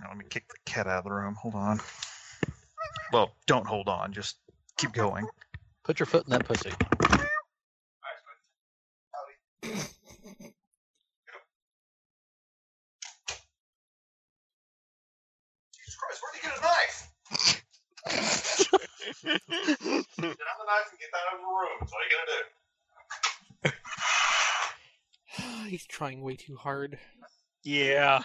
Now, let me kick the cat out of the room. Hold on. Well, don't hold on. Just keep going. Put your foot in that pussy. Jesus Christ, where'd he get his knife? get out the knife and get that out of the room. That's all you gotta do. He's trying way too hard. Yeah.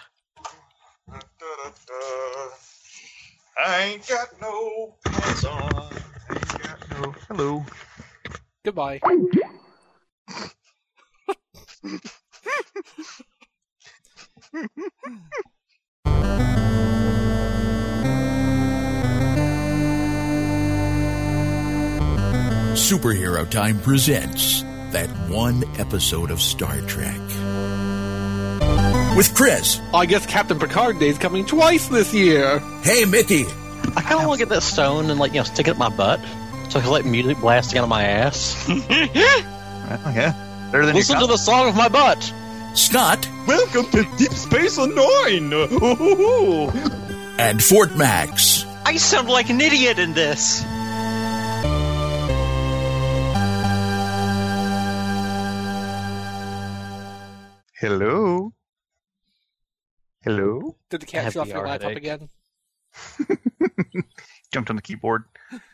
I ain't got no pants on. Ain't got no. Hello. Goodbye. Superhero Time presents that one episode of Star Trek. With Chris. I guess Captain Picard Day is coming twice this year. Hey, Mickey. I kind of want to get that stone and like you know stick it up my butt, so I can like music blasting out of my ass. Yeah. Better than Listen to the song of my butt. Scott. Welcome to Deep Space Nine. And Fort Max. I sound like an idiot in this. Hello. Hello. Did the cat have off your laptop headache. again? Jumped on the keyboard.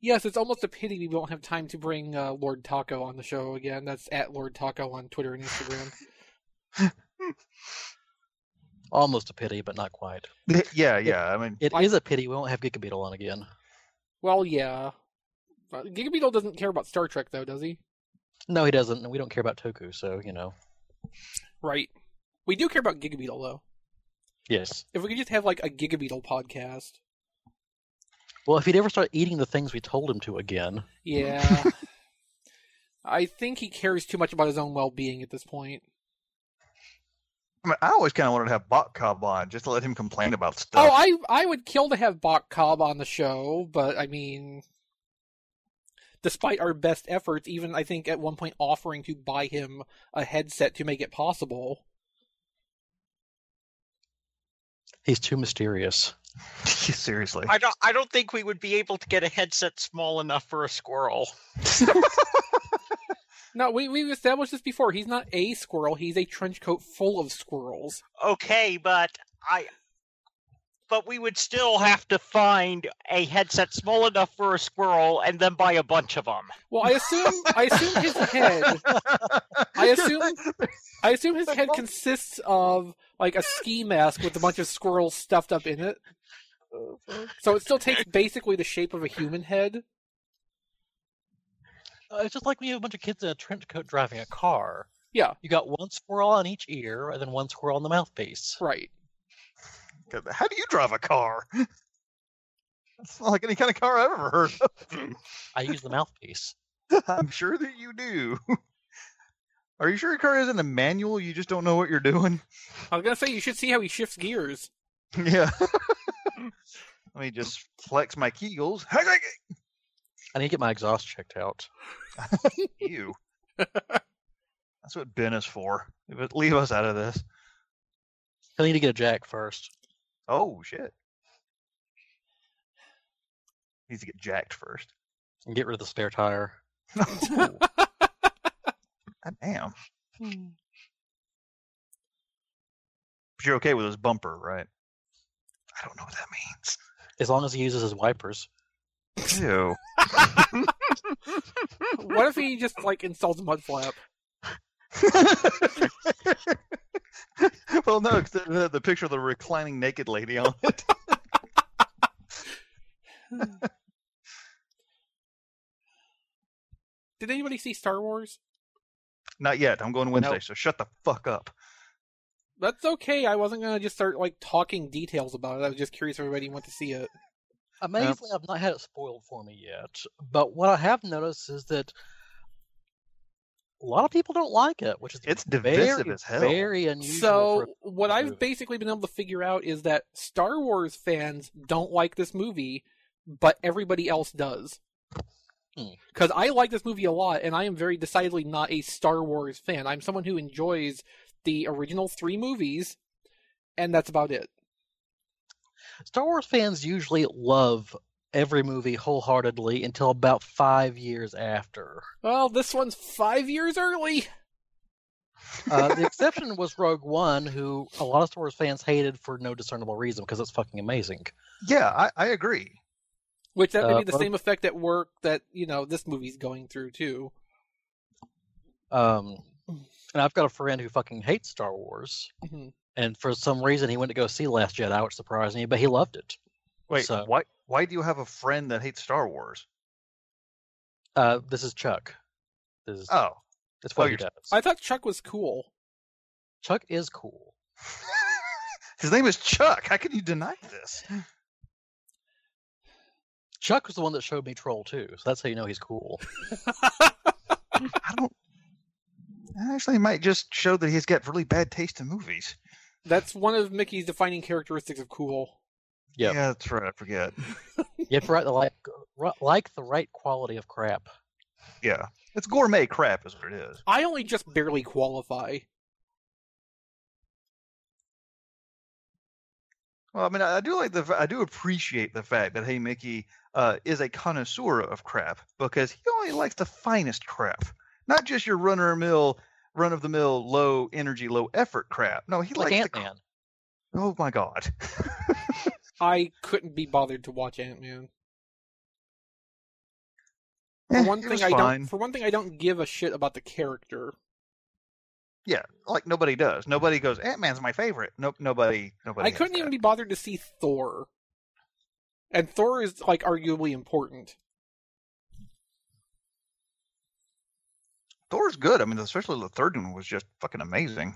Yes, it's almost a pity we won't have time to bring uh, Lord Taco on the show again. That's at Lord Taco on Twitter and Instagram. Almost a pity, but not quite. Yeah, yeah. I mean, It is a pity we won't have Giga Beetle on again. well, yeah. Uh, Giga Beetle doesn't care about Star Trek, though, does he? No, he doesn't, and we don't care about Toku, so you know. Right. We do care about Giga Beetle, though. Yes. If we could just have, like, a Giga Beetle podcast. Well, if he'd ever start eating the things we told him to again, Yeah. I think he cares too much about his own well being at this point. I, mean, I always kind of wanted to have Bot Cobb on just to let him complain about stuff. Oh, I I would kill to have Bach Cobb on the show, but I mean, despite our best efforts, even I think at one point offering to buy him a headset to make it possible. he's too mysterious. Seriously. I don't. I don't think we would be able to get a headset small enough for a squirrel. No, we we've established this before. He's not a squirrel. He's a trench coat full of squirrels. Okay, but I. But we would still have to find a headset small enough for a squirrel, and then buy a bunch of them. Well, I assume I assume his head. I assume I assume his head consists of like a ski mask with a bunch of squirrels stuffed up in it. So it still takes basically the shape of a human head. Uh, it's just like when you have a bunch of kids in a trench coat driving a car. Yeah, You got one squirrel on each ear, and then one squirrel on the mouthpiece. right. How do you drive a car? It's not like any kind of car I've ever heard of. Mm. I use the mouthpiece. I'm sure that you do. Are you sure your car isn't a manual? You just don't know what you're doing? I was gonna say you should see how he shifts gears. Yeah. Mm. Let me just flex my kegels. I need to get my exhaust checked out. you. That's what Ben is for. But Leave us out of this. I need to get a jack first. Oh shit. Needs to get jacked first. And get rid of the spare tire. God damn. Hmm. But you're okay with his bumper, right? I don't know what that means. As long as he uses his wipers. Ew. What if he just like installs a mud flap? well, no, 'cause the, the, the picture of the reclining naked lady on it. Did anybody see Star Wars? Not yet. I'm going Wednesday, Nope. so shut the fuck up. That's okay. I wasn't gonna just start like talking details about it. I was just curious if everybody went to see it. Amazingly, I've not had it spoiled for me yet. But what I have noticed is that a lot of people don't like it, which is It's divisive very, as hell. very unusual. So for what I've movie. basically been able to figure out is that Star Wars fans don't like this movie, but everybody else does. Hmm. Because I like this movie a lot, and I am very decidedly not a Star Wars fan. I'm someone who enjoys the original three movies, and that's about it. Star Wars fans usually love every movie wholeheartedly until about five years after. Well, this one's five years early. Uh, the exception was Rogue One, who a lot of Star Wars fans hated for no discernible reason because it's fucking amazing. Yeah, I, I agree. Which that may Uh, be the but- same effect at work that you know this movie's going through too. Um, and I've got a friend who fucking hates Star Wars, Mhm. and for some reason he went to go see Last Jedi, which surprised me, but he loved it. Wait, So- why why do you have a friend that hates Star Wars? Uh, this is Chuck. This is Oh, that's what oh, he you're- does. I thought Chuck was cool. Chuck is cool. his name is Chuck. How can you deny this? Chuck was the one that showed me Troll 2, so that's how you know he's cool. I don't. Actually, might just show that he's got really bad taste in movies. That's one of Mickey's defining characteristics of cool. Yep. Yeah, that's right. I forget. You have to write the like, like the right quality of crap. Yeah, it's gourmet crap, is what it is. I only just barely qualify. Well, I mean, I I do like the, I do appreciate the fact that Hey Mickey uh, is a connoisseur of crap because he only likes the finest crap, not just your runner mill, run of the mill, low energy, low effort crap. No, he Like likes Ant the. Man. Oh my god. I couldn't be bothered to watch Ant Man. For Eh, one thing, I fine. don't. For one thing, I don't give a shit about the character. Yeah, like nobody does. Nobody goes. Ant Man's my favorite. Nope. Nobody. Nobody. I couldn't even be bothered to see Thor. And Thor is like arguably important. Thor's good. I mean, especially the third one was just fucking amazing.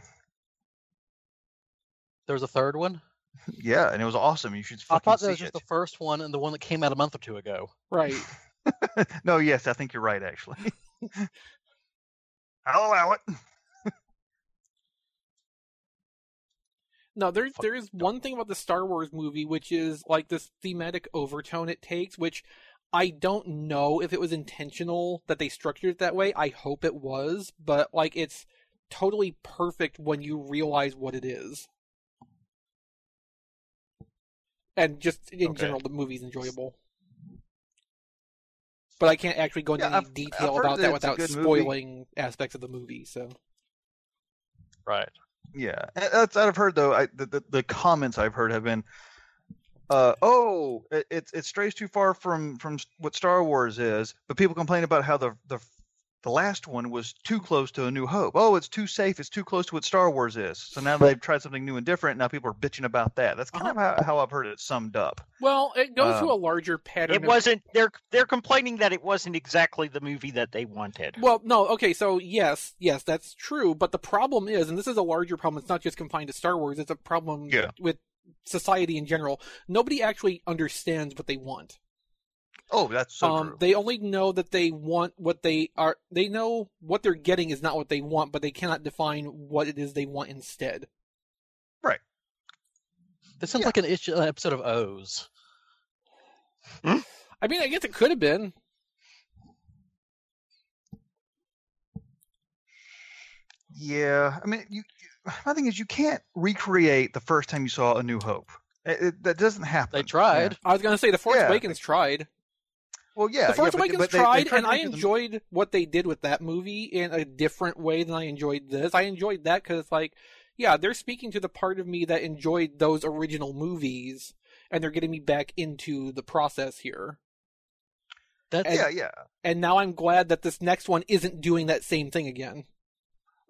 There was a third one. Yeah, and it was awesome. You should I thought that was just it. the first one and the one that came out a month or two ago. Right. no, yes, I think you're right. Actually, I'll allow it. No, there's there is one thing about the Star Wars movie which is like this thematic overtone it takes, which I don't know if it was intentional that they structured it that way. I hope it was, but like it's totally perfect when you realize what it is. And just in Okay. general, the movie's enjoyable. But I can't actually go into Yeah, any I've- detail I've about that that it's a without good movie. spoiling aspects of the movie. So Right. Yeah, that's I've heard though. I, the, the the comments I've heard have been, uh, oh, it, it it strays too far from from what Star Wars is. But people complain about how the the the last one was too close to A New Hope. Oh, it's too safe. It's too close to what Star Wars is. So now they've tried something new and different. Now people are bitching about that. That's kind of how, how I've heard it summed up. well, it goes to Um, a larger pattern. It wasn't. They're they're complaining that it wasn't exactly the movie that they wanted. Well, no, okay, so yes, yes, that's true. But the problem is, and this is a larger problem, it's not just confined to Star Wars, it's a problem Yeah. with society in general. Nobody actually understands what they want. Oh, that's so um, true. they only know that they want what they are, they know what they're getting is not what they want, but they cannot define what it is they want instead. Right. This sounds Yeah. like an issue, an episode of O's. I mean, I guess it could have been. Yeah, I mean, you. you- My thing is, you can't recreate the first time you saw A New Hope. It, it- that doesn't happen. They tried. I was going to say, The Force Yeah. Awakens tried. Well, yeah, the Force yeah, but- Awakens but they- they tried, tried and I do the- enjoyed what they did with that movie in a different way than I enjoyed this. I enjoyed that because, like, yeah, they're speaking to the part of me that enjoyed those original movies, and they're getting me back into the process here. That's and- Yeah, yeah. And now I'm glad that this next one isn't doing that same thing again.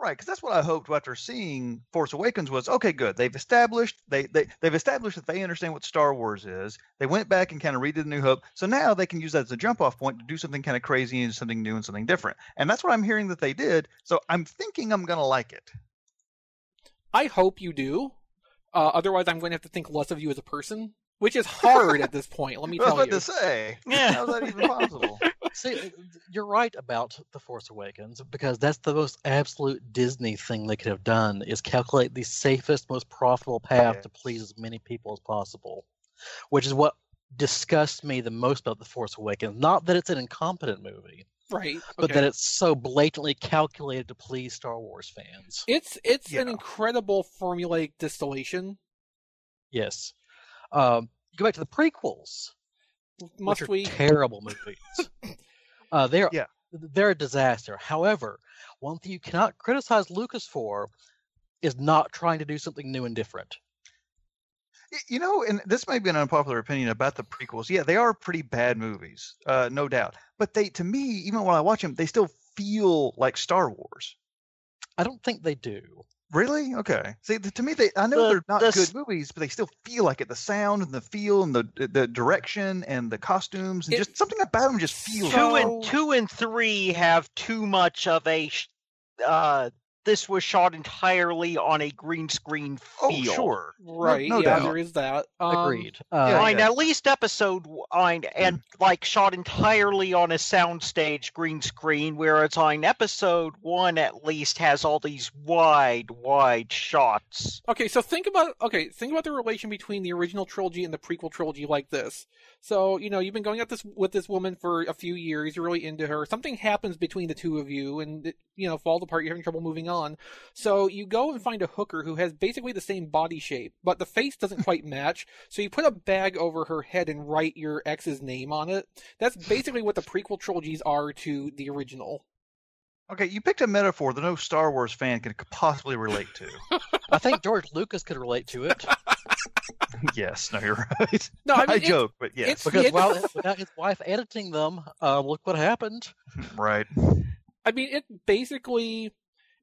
Right, because that's what I hoped after seeing Force Awakens was okay, good. They've established they, they they've established that they understand what Star Wars is. They went back and kind of redid the New Hope, so now they can use that as a jump off point to do something kind of crazy and something new and something different. And that's what I'm hearing that they did. So I'm thinking I'm gonna like it. I hope you do. Uh, otherwise, I'm going to have to think less of you as a person, which is hard at this point. Let me tell I was about you. to say, Yeah. how's that even possible? See, uh, you're right about The Force Awakens because that's the most absolute Disney thing they could have done is calculate the safest, most profitable path to please as many people as possible, which is what disgusts me the most about The Force Awakens. Not that it's an incompetent movie, Right. but that it's so blatantly calculated to please Star Wars fans. It's it's an incredible formulaic distillation. Yes. Um, go back to the prequels. Must which are we? terrible movies. uh, they're Yeah. they're a disaster. However, one thing you cannot criticize Lucas for is not trying to do something new and different. You know, and this may be an unpopular opinion about the prequels. Yeah, they are pretty bad movies, uh, no doubt. But they, to me, even when I watch them, they still feel like Star Wars. I don't think they do. Really? Okay. See, th- to me, they I know The- they're not the good movies, but they still feel like it. The sound and the feel and the the direction and the costumes and It- just something about them just feels. two So- and two and three have too much of a. Uh, this was shot entirely on a green screen oh, feel. sure. Right. no yeah, doubt. there is that. Um, Agreed. yeah, Uh, Fine, at least episode one, and like shot entirely on a soundstage green screen, whereas on episode one at least has all these wide, wide shots. Okay, so think about okay, think about the relation between the original trilogy and the prequel trilogy like this. So, you know, you've been going out this with this woman for a few years, you're really into her. Something happens between the two of you and it, you know, falls apart, you're having trouble moving on. So, you go and find a hooker who has basically the same body shape, but the face doesn't quite match. So, you put a bag over her head and write your ex's name on it. That's basically what the prequel trilogies are to the original. Okay, you picked a metaphor that no Star Wars fan could possibly relate to. I think George Lucas could relate to it yes, no, you're right. No, I mean, it's- joke, but yes, it's- because It's- while without his wife editing them, uh, look what happened. right. I mean, it basically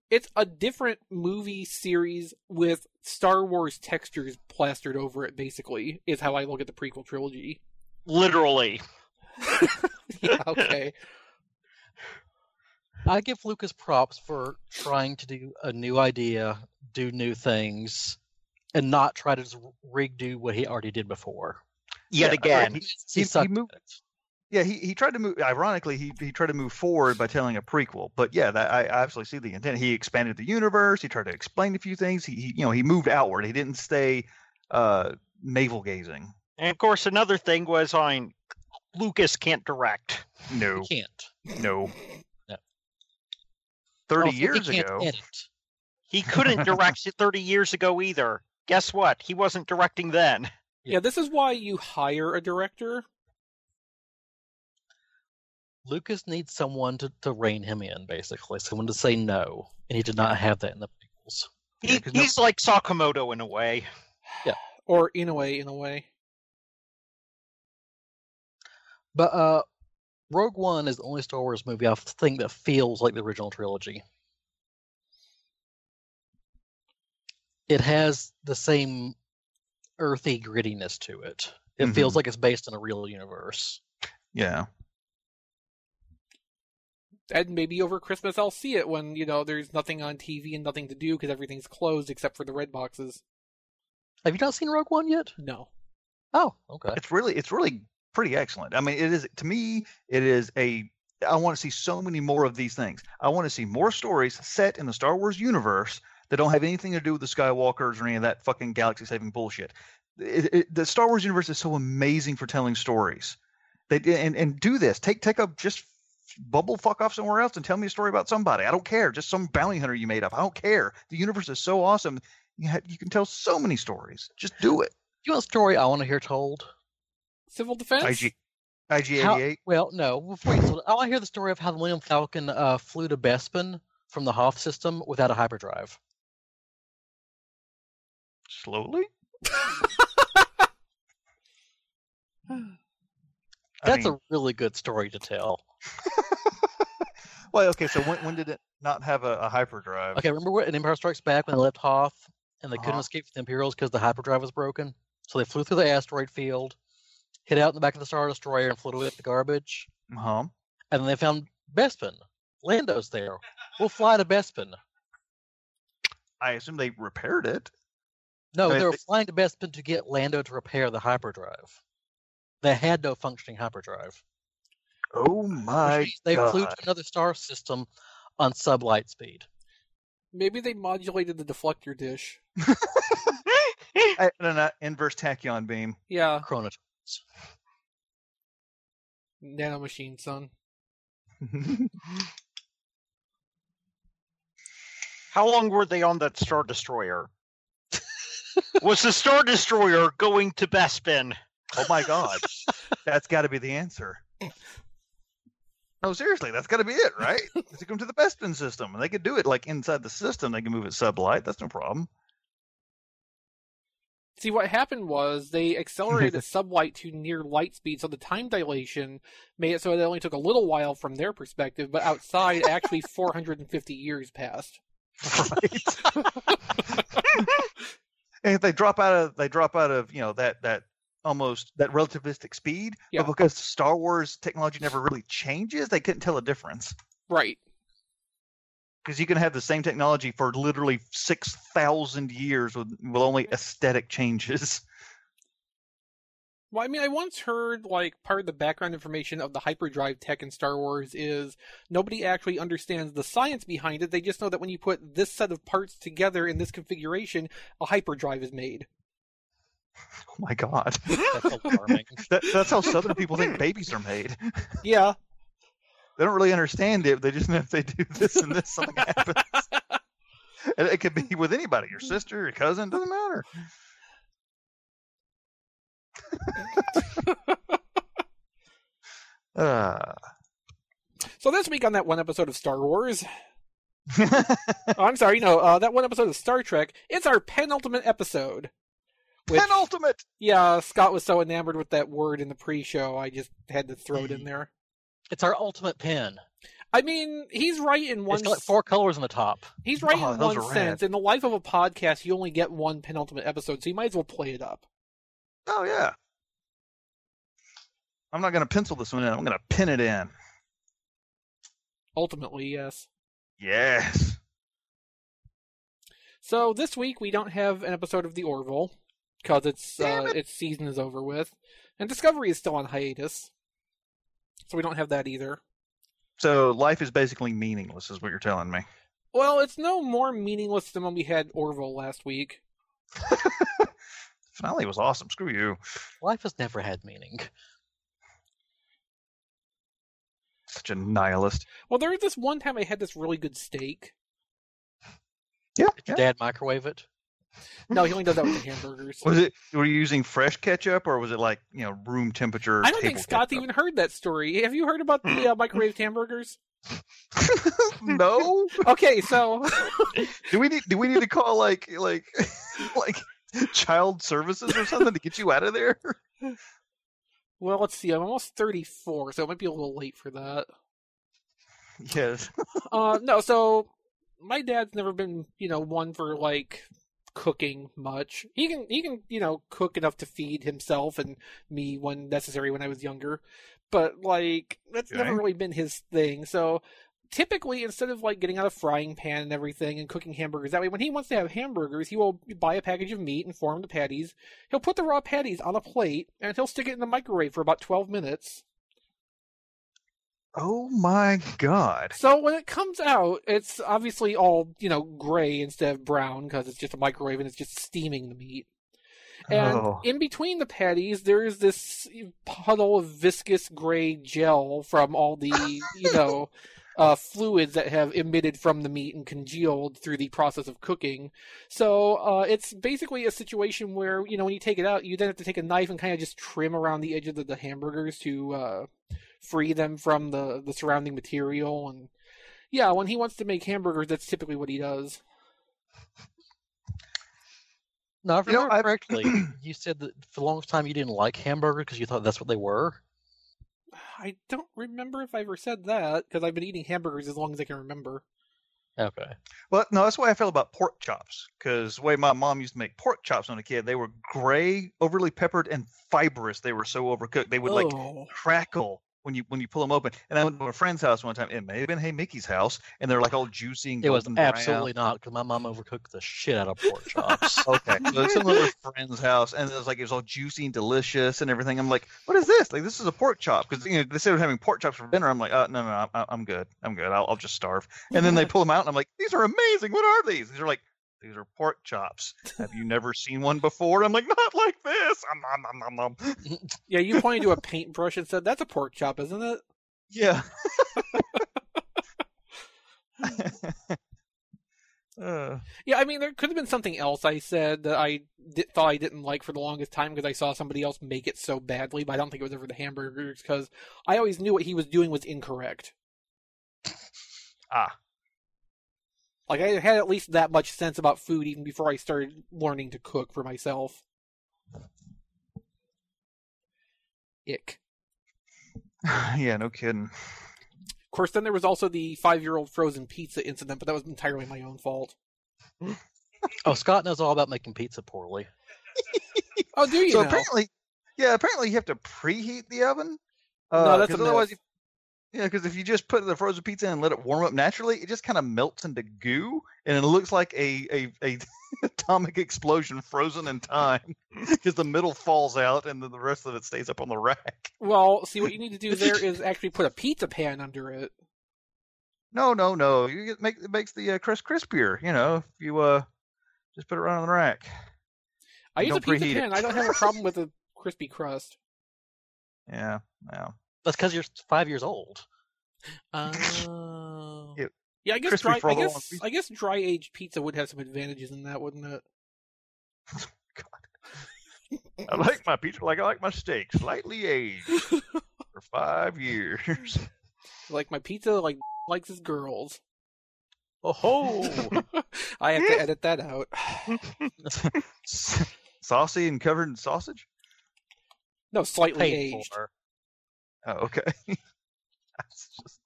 it's a different movie series with Star Wars textures plastered over it. Basically, is how I look at the prequel trilogy. Literally. yeah, okay. I give Lucas props for trying to do a new idea, do new things, and not try to just redo what he already did before. Yet Yeah, again. He, He, he sucked at moved- yeah, he, he tried to move. Ironically, he he tried to move forward by telling a prequel. But yeah, that I, I absolutely see the intent. He expanded the universe. He tried to explain a few things. He, he you know he moved outward. He didn't stay uh navel gazing. And of course, another thing was on Lucas can't direct. No, He can't. no. No. Thirty Also, he years can't ago. edit. He couldn't direct it 30 years ago either. Guess what? He wasn't directing then. Yeah, this is why you hire a director. Lucas needs someone to, to rein him in, basically, someone to say no, and he did not have that in the prequels. Yeah, He, 'cause no- he's like Sakamoto in a way. Yeah, or in a way, in a way. But uh, Rogue One is the only Star Wars movie I think that feels like the original trilogy. It has the same earthy grittiness to it. It feels Mhm. like it's based in a real universe. Yeah. And maybe over Christmas I'll see it when, you know, there's nothing on TV and nothing to do because everything's closed except for the red boxes. Have you not seen Rogue One yet? No. Oh, okay. It's really it's really pretty excellent. I mean, it is to me it is a I want to see so many more of these things. I want to see more stories set in the Star Wars universe that don't have anything to do with the Skywalkers or any of that fucking galaxy saving bullshit. It, it, the Star Wars universe is so amazing for telling stories. They and and do this. Take take a just bubble fuck off somewhere else and tell me a story about somebody. I don't care. Just some bounty hunter you made up. I don't care. The universe is so awesome. You ha- you can tell so many stories. Just do it. you want a story I want to hear told? Civil defense? IG IG How- eighty eight. Well, no. Before you, tell I want to hear the story of how the Millennium Falcon uh, flew to Bespin from the Hoth system without a hyperdrive. Slowly. I That's mean, a really good story to tell. well, okay. So when when did it not have a, a hyperdrive? Okay, remember what in Empire Strikes Back when they left Hoth and they couldn't Uh-huh. escape from the Imperials because the hyperdrive was broken? So they flew through the asteroid field, hit out in the back of the Star Destroyer, and flew away with the garbage. Uh-huh. And then they found Bespin. Lando's there. We'll fly to Bespin. I assume they repaired it. No, I mean, they were flying to Bespin to get Lando to repair the hyperdrive. They had no functioning hyperdrive. Oh my they god! flew to another star system on sublight speed. Maybe they modulated the deflector dish. I, no, not inverse tachyon beam. Yeah, Chronitons. nanomachine, son. How long were they on that Star Destroyer? Was the Star Destroyer going to Bespin? oh my god, that's got to be the answer. No, seriously, that's got to be it, right? They come to the Bespin system, and they could do it like inside the system. They can move it sublight. That's no problem. See, what happened was they accelerated sublight to near light speed, so the time dilation made it so it only took a little while from their perspective, but outside, actually 450 years passed. Right. And if they drop out of they drop out of you know that that almost that relativistic speed, Yeah. but because Star Wars technology never really changes, they couldn't tell a difference. Right. Because you can have the same technology for literally six thousand years with with only aesthetic changes. Well, I mean, I once heard like part of the background information of the hyperdrive tech in Star Wars is nobody actually understands the science behind it. They just know that when you put this set of parts together in this configuration, a hyperdrive is made. Oh my god, That's alarming. that, that's how Southern people think babies are made. Yeah. They don't really understand it. They just know if they do this and this, something happens. And it could be with anybody, your sister, your cousin, doesn't matter. Uh, So this week on that one episode of Star Wars, oh, I'm sorry, no, uh, that one episode of Star Trek, it's our penultimate episode. Which, penultimate. yeah, Scott was so enamored with that word in the pre-show, I just had to throw it in there. It's our ultimate pen. I mean, he's right in one. It's got like four colors on the top. He's right Oh, in one sense. In the life of a podcast, you only get one penultimate episode, so you might as well play it up. Oh yeah. I'm not gonna pencil this one in. I'm gonna pin it in. Ultimately, yes. Yes. So this week we don't have an episode of the Orville because its uh, it. its season is over with, and Discovery is still on hiatus, so we don't have that either. So life is basically meaningless, is what you're telling me. Well, it's no more meaningless than when we had Orville last week. Finale was awesome. Screw you. Life has never had meaning. Such a nihilist. Well, there was this one time I had this really good steak. Yeah. Did your dad microwave it? No, he only does that with the hamburgers. Was it? Were you using fresh ketchup or was it like you know room temperature? I don't think table Scott's ketchup? even heard that story. Have you heard about the uh, microwaved hamburgers? no. Okay, so Do we need? Do we need to call like like like child services or something to get you out of there? well, let's see. I'm almost 34, so it might be a little late for that. Yes. Uh, no, so my dad's never been, you know, one for like cooking much. He can, he can, you know, cook enough to feed himself and me when necessary when I was younger, but like that's never really been his thing. So typically, instead of like getting out a frying pan and everything and cooking hamburgers that way, when he wants to have hamburgers, he will buy a package of meat and form the patties. He'll put the raw patties on a plate and he'll stick it in the microwave for about 12 minutes. Oh my god. So when it comes out, it's obviously all you know gray instead of brown because it's just a microwave and it's just steaming the meat. And Oh. in between the patties, there is this puddle of viscous gray gel from all the you know uh, fluids that have emitted from the meat and congealed through the process of cooking. So uh, it's basically a situation where you know when you take it out, you then have to take a knife and kind of just trim around the edges of the hamburgers to uh, free them from the the surrounding material and. Yeah, when he wants to make hamburgers, that's typically what he does. No, if You know, remember I- correctly, you said that for the longest time you didn't like hamburgers because you thought that's what they were. I don't remember if I ever said that because I've been eating hamburgers as long as I can remember. Okay. Well, no, that's why I feel about pork chops. Because the way my mom used to make pork chops when a kid, they were gray, overly peppered, and fibrous. They were so overcooked. They would like oh. crackle when you when you pull them open. And I went to a friend's house one time. It may have been Hey Mickey's house, and they're like all juicy and It was golden brown. absolutely not because my mom overcooked the shit out of pork chops. Okay, so it's another friend's house, and it was like it was all juicy and delicious and everything. I'm like, what is this? Like, this is a pork chop because you know they said we're having pork chops for dinner. I'm like, uh, no, no, no, I'm, I'm good. I'm good. I'll, I'll just starve. And then they pull them out, and I'm like, these are amazing. What are these? These are like, these are pork chops. Have you never seen one before? I'm like, not like this. Um, um, um. Yeah, you pointed to a paintbrush and said, "That's a pork chop, isn't it?" Yeah. uh, Yeah, I mean, there could have been something else I said that I di- thought I didn't like for the longest time because I saw somebody else make it so badly, but I don't think it was ever the hamburgers because I always knew what he was doing was incorrect. Ah. Like, I had at least that much sense about food even before I started learning to cook for myself. Ick. yeah, no kidding. Of course, then there was also the five year old frozen pizza incident, but that was entirely my own fault. Oh, Scott knows all about making pizza poorly. Oh, do you so now? apparently, yeah, apparently you have to preheat the oven. Uh, No, that's a 'cause otherwise, myth. Yeah, because if you just put the frozen pizza in and let it warm up naturally, it just kind of melts into goo, and it looks like a a, a atomic explosion frozen in time, because the middle falls out and then the rest of it stays up on the rack. Well, see, what you need to do there is actually put a pizza pan under it. No, no, no. You get make it makes the uh, crust crispier. You know, if you uh just put it right on the rack. I You use a pizza preheat it. pan. I don't have a problem with a crispy crust. Yeah, yeah. That's because you're five years old. Uh, oh. Yeah. yeah, I guess dry. for I all the long guess pizza. I guess dry aged pizza would have some advantages in that, wouldn't it? I like my pizza like I like my steak, slightly aged for five years. Like my pizza, like likes his girls. Oh ho! I have to edit that out. Saucy and covered in sausage. No, slightly Paid aged. for. Oh, okay. That's just,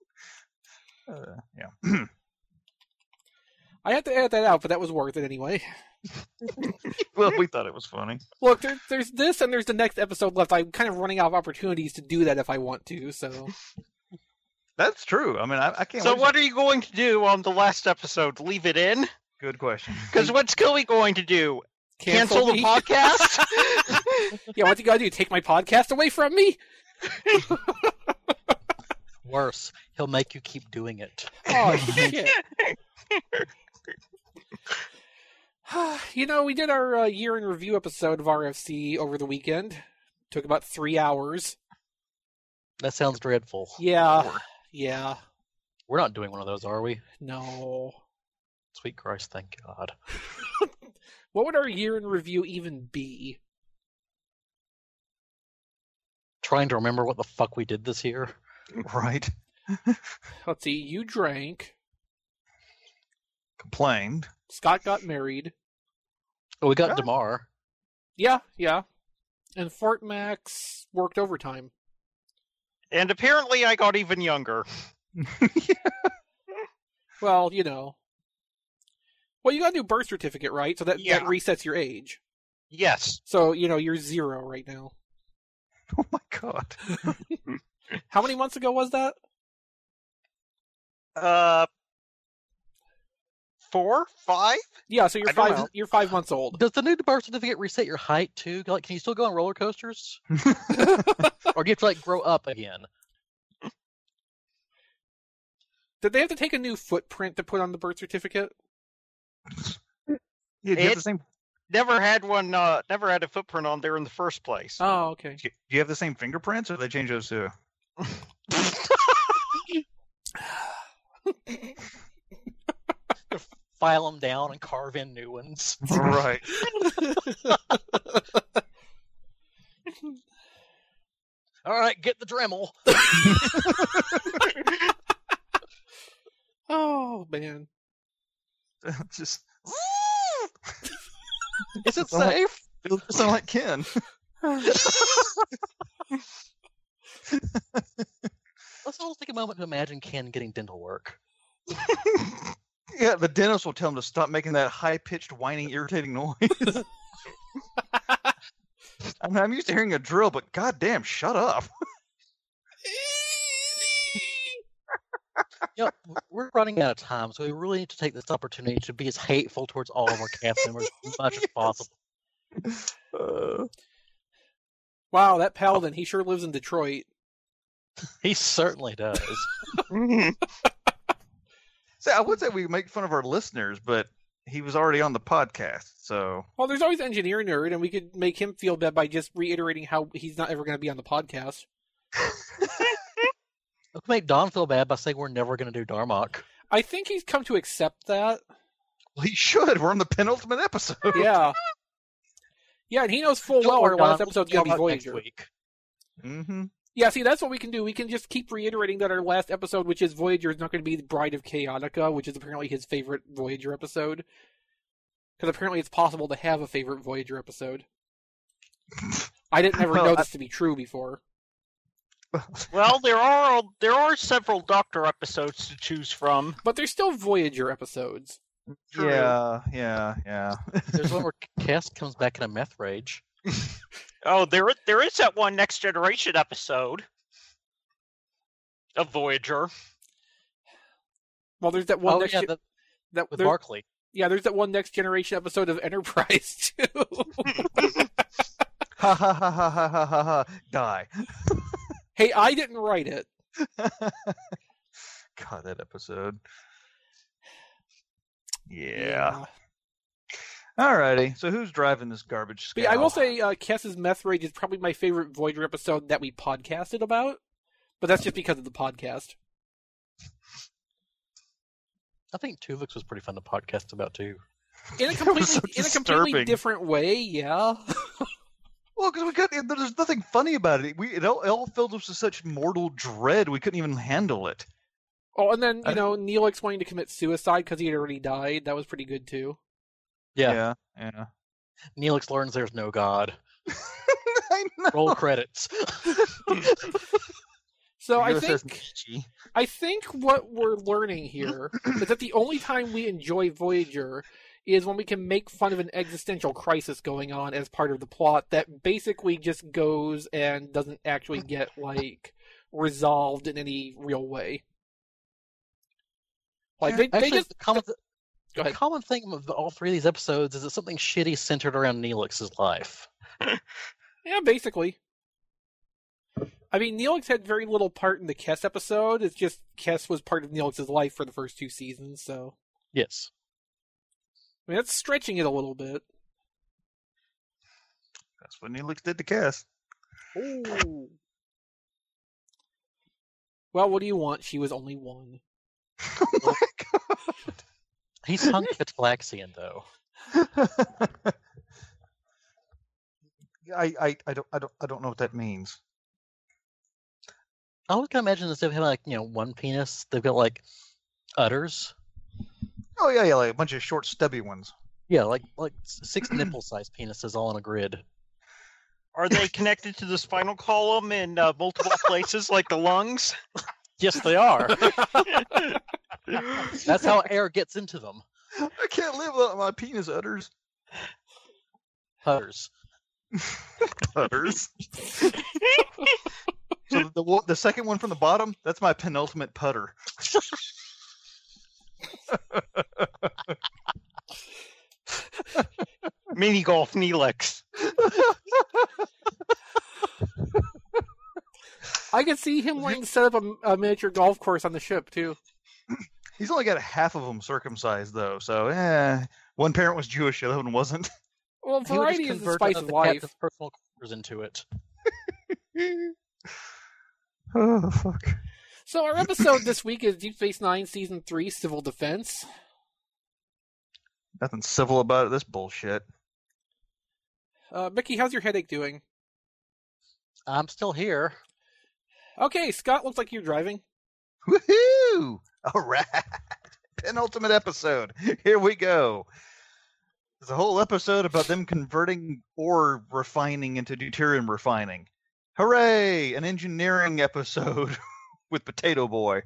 uh, yeah. I have to add that out, but that was worth it anyway. well, we thought it was funny. Look, there, there's this, and there's the next episode left. I'm kind of running out of opportunities to do that if I want to. So That's true. I mean, I, I can't. So wait what are you going to do on the last episode? Leave it in? Good question. Because what's Killy going to do? Cancel, the podcast? yeah, what you gotta do? Take my podcast away from me? Worse, he'll make you keep doing it. Oh shit! you know, we did our uh, year in review episode of RFC over the weekend. Took about three hours. That sounds dreadful. Yeah, yeah. We're not doing one of those, are we? No. Sweet Christ, thank God. What would our year in review even be? Trying to remember what the fuck we did this year. Right. Let's see. You drank. Complained. Scott got married. Oh, we got Yeah. Damar. Yeah, yeah. And Fort Max worked overtime. and apparently I got even younger. Well, you know. Well, you got a new birth certificate, right? So that, Yeah. that resets your age. Yes. So, you know, you're zero right now. oh my god. How many months ago was that? Uh, four? Five? Yeah, so you're I five you're five months old. Does the new birth certificate reset your height too? Like, can you still go on roller coasters, or do you have to like grow up again? Did they have to take a new footprint to put on the birth certificate? Yeah, do you have the same? Never had one, uh, never had a footprint on there in the first place. Oh, okay. Do you have the same fingerprints, or they change those too? File them down and carve in new ones. right. All right, get the Dremel. Oh man. Just Is it Sound like- safe? it sound like Ken. Let's all take a moment to imagine Ken getting dental work. Yeah, the dentist will tell him to stop making that high-pitched, whining, irritating noise. I mean, I'm used to hearing a drill, but goddamn, shut up. You know, we're running out of time, so we really need to take this opportunity to be as hateful towards all of our cast members as much as possible. Uh, Wow, that paladin, he sure lives in Detroit. He certainly does. so I would say we make fun of our listeners, but he was already on the podcast, so Well, there's always engineer nerd, and we could make him feel bad by just reiterating how he's not ever going to be on the podcast. Let's make Don feel bad by saying we're never going to do Darmok. I think he's come to accept that. Well, he should. We're on the penultimate episode. Yeah. Yeah, and he knows full well our last episode's going to be Voyager. Week. Mm-hmm. Yeah, see, that's what we can do. We can just keep reiterating that our last episode, which is Voyager, is not going to be the Bride of Chaotica, which is apparently his favorite Voyager episode. Because apparently it's possible to have a favorite Voyager episode. I didn't ever Well, know I- this to be true before well, there are there are several Doctor episodes to choose from, but there's still Voyager episodes. True. Yeah, yeah, yeah. there's one where Kes comes back in a meth rage. oh, there there is that one Next Generation episode of Voyager. Well, there's that one. Oh, next yeah, ge- that, that with there, Barclay. Yeah, there's that one Next Generation episode of Enterprise too. ha ha ha ha ha ha ha! Die hey, I didn't write it. God, that episode. Yeah. Alrighty. So who's driving this garbage? But yeah, I will say uh, Kes's Meth Rage is probably my favorite Voyager episode that we podcasted about. But that's just because of the podcast. I think Tuvix was pretty fun to podcast about too. In a completely so in a completely different way, yeah. Well, because we couldn't. There's nothing funny about it. We it all, it all filled us with such mortal dread. We couldn't even handle it. Oh, and then you I- know Neil explaining to commit suicide because he had already died. That was pretty good too. Yeah, Yeah. yeah. Neelix learns there's no God. I know. Roll credits. So I think I think what we're learning here is that the only time we enjoy Voyager is when we can make fun of an existential crisis going on as part of the plot that basically just goes and doesn't actually get like resolved in any real way. Like they, they just the common, Go the common thing of all three of these episodes is that something shitty centered around Neelix's life. Yeah, basically. I mean, Neelix had very little part in the Kes episode. It's just Kes was part of Neelix's life for the first two seasons, so Yes. I mean that's stretching it a little bit. That's what Neelix did to Kes. Ooh. Well, what do you want? She was only one. oh my He sunk Catalaxian though. I, I, I don't I don't I don't know what that means. I was gonna imagine instead of having like you know one penis, they've got like udders. Oh yeah, yeah, like a bunch of short, stubby ones. Yeah, like like six nipple-sized penises all on a grid. Are they connected to the spinal column in uh, multiple places, like the lungs? Yes, they are. That's how air gets into them. I can't live without my penis udders. Udders. Udders. so the, the the second one from the bottom, that's my penultimate putter. Mini golf Neelix. I could see him wanting to set up a, a miniature golf course on the ship too. He's only got half of them circumcised though, so eh. One parent was Jewish, the other one wasn't. Well, He would just variety is the convert spice of the life. captain's personal quarters into it. oh fuck. So our episode this week is Deep Space Nine Season Three, Civil Defense. Nothing civil about it. This bullshit. Uh, Mickey, how's your headache doing? I'm still here. Okay, Scott, looks like you're driving. Woohoo! All right. Penultimate episode. Here we go. There's a whole episode about them converting ore refining into deuterium refining. Hooray! An engineering episode with Potato Boy.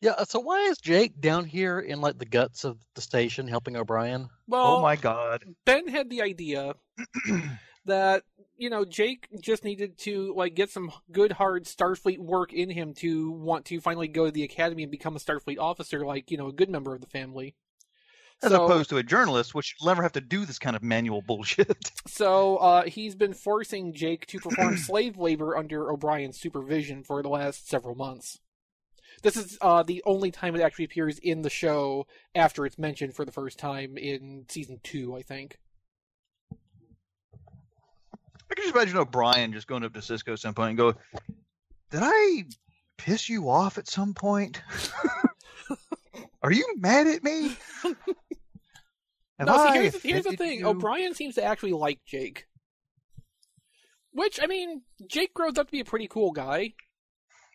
Yeah. uh, So why is Jake down here in like the guts of the station helping O'Brien? Well, oh my god. Ben had the idea that you know Jake just needed to like get some good hard Starfleet work in him to want to finally go to the academy and become a Starfleet officer, like you know a good member of the family. As So- opposed to a journalist, which will never have to do this kind of manual bullshit. So uh, he's been forcing Jake to perform slave labor under O'Brien's supervision for the last several months. This is uh, the only time it actually appears in the show after it's mentioned for the first time in season two, I think. I can just imagine O'Brien just going up to Sisko at some point and go, Did I piss you off at some point? Are you mad at me? Have no, see, here's, here's the thing. you? O'Brien seems to actually like Jake. Which, I mean, Jake grows up to be a pretty cool guy.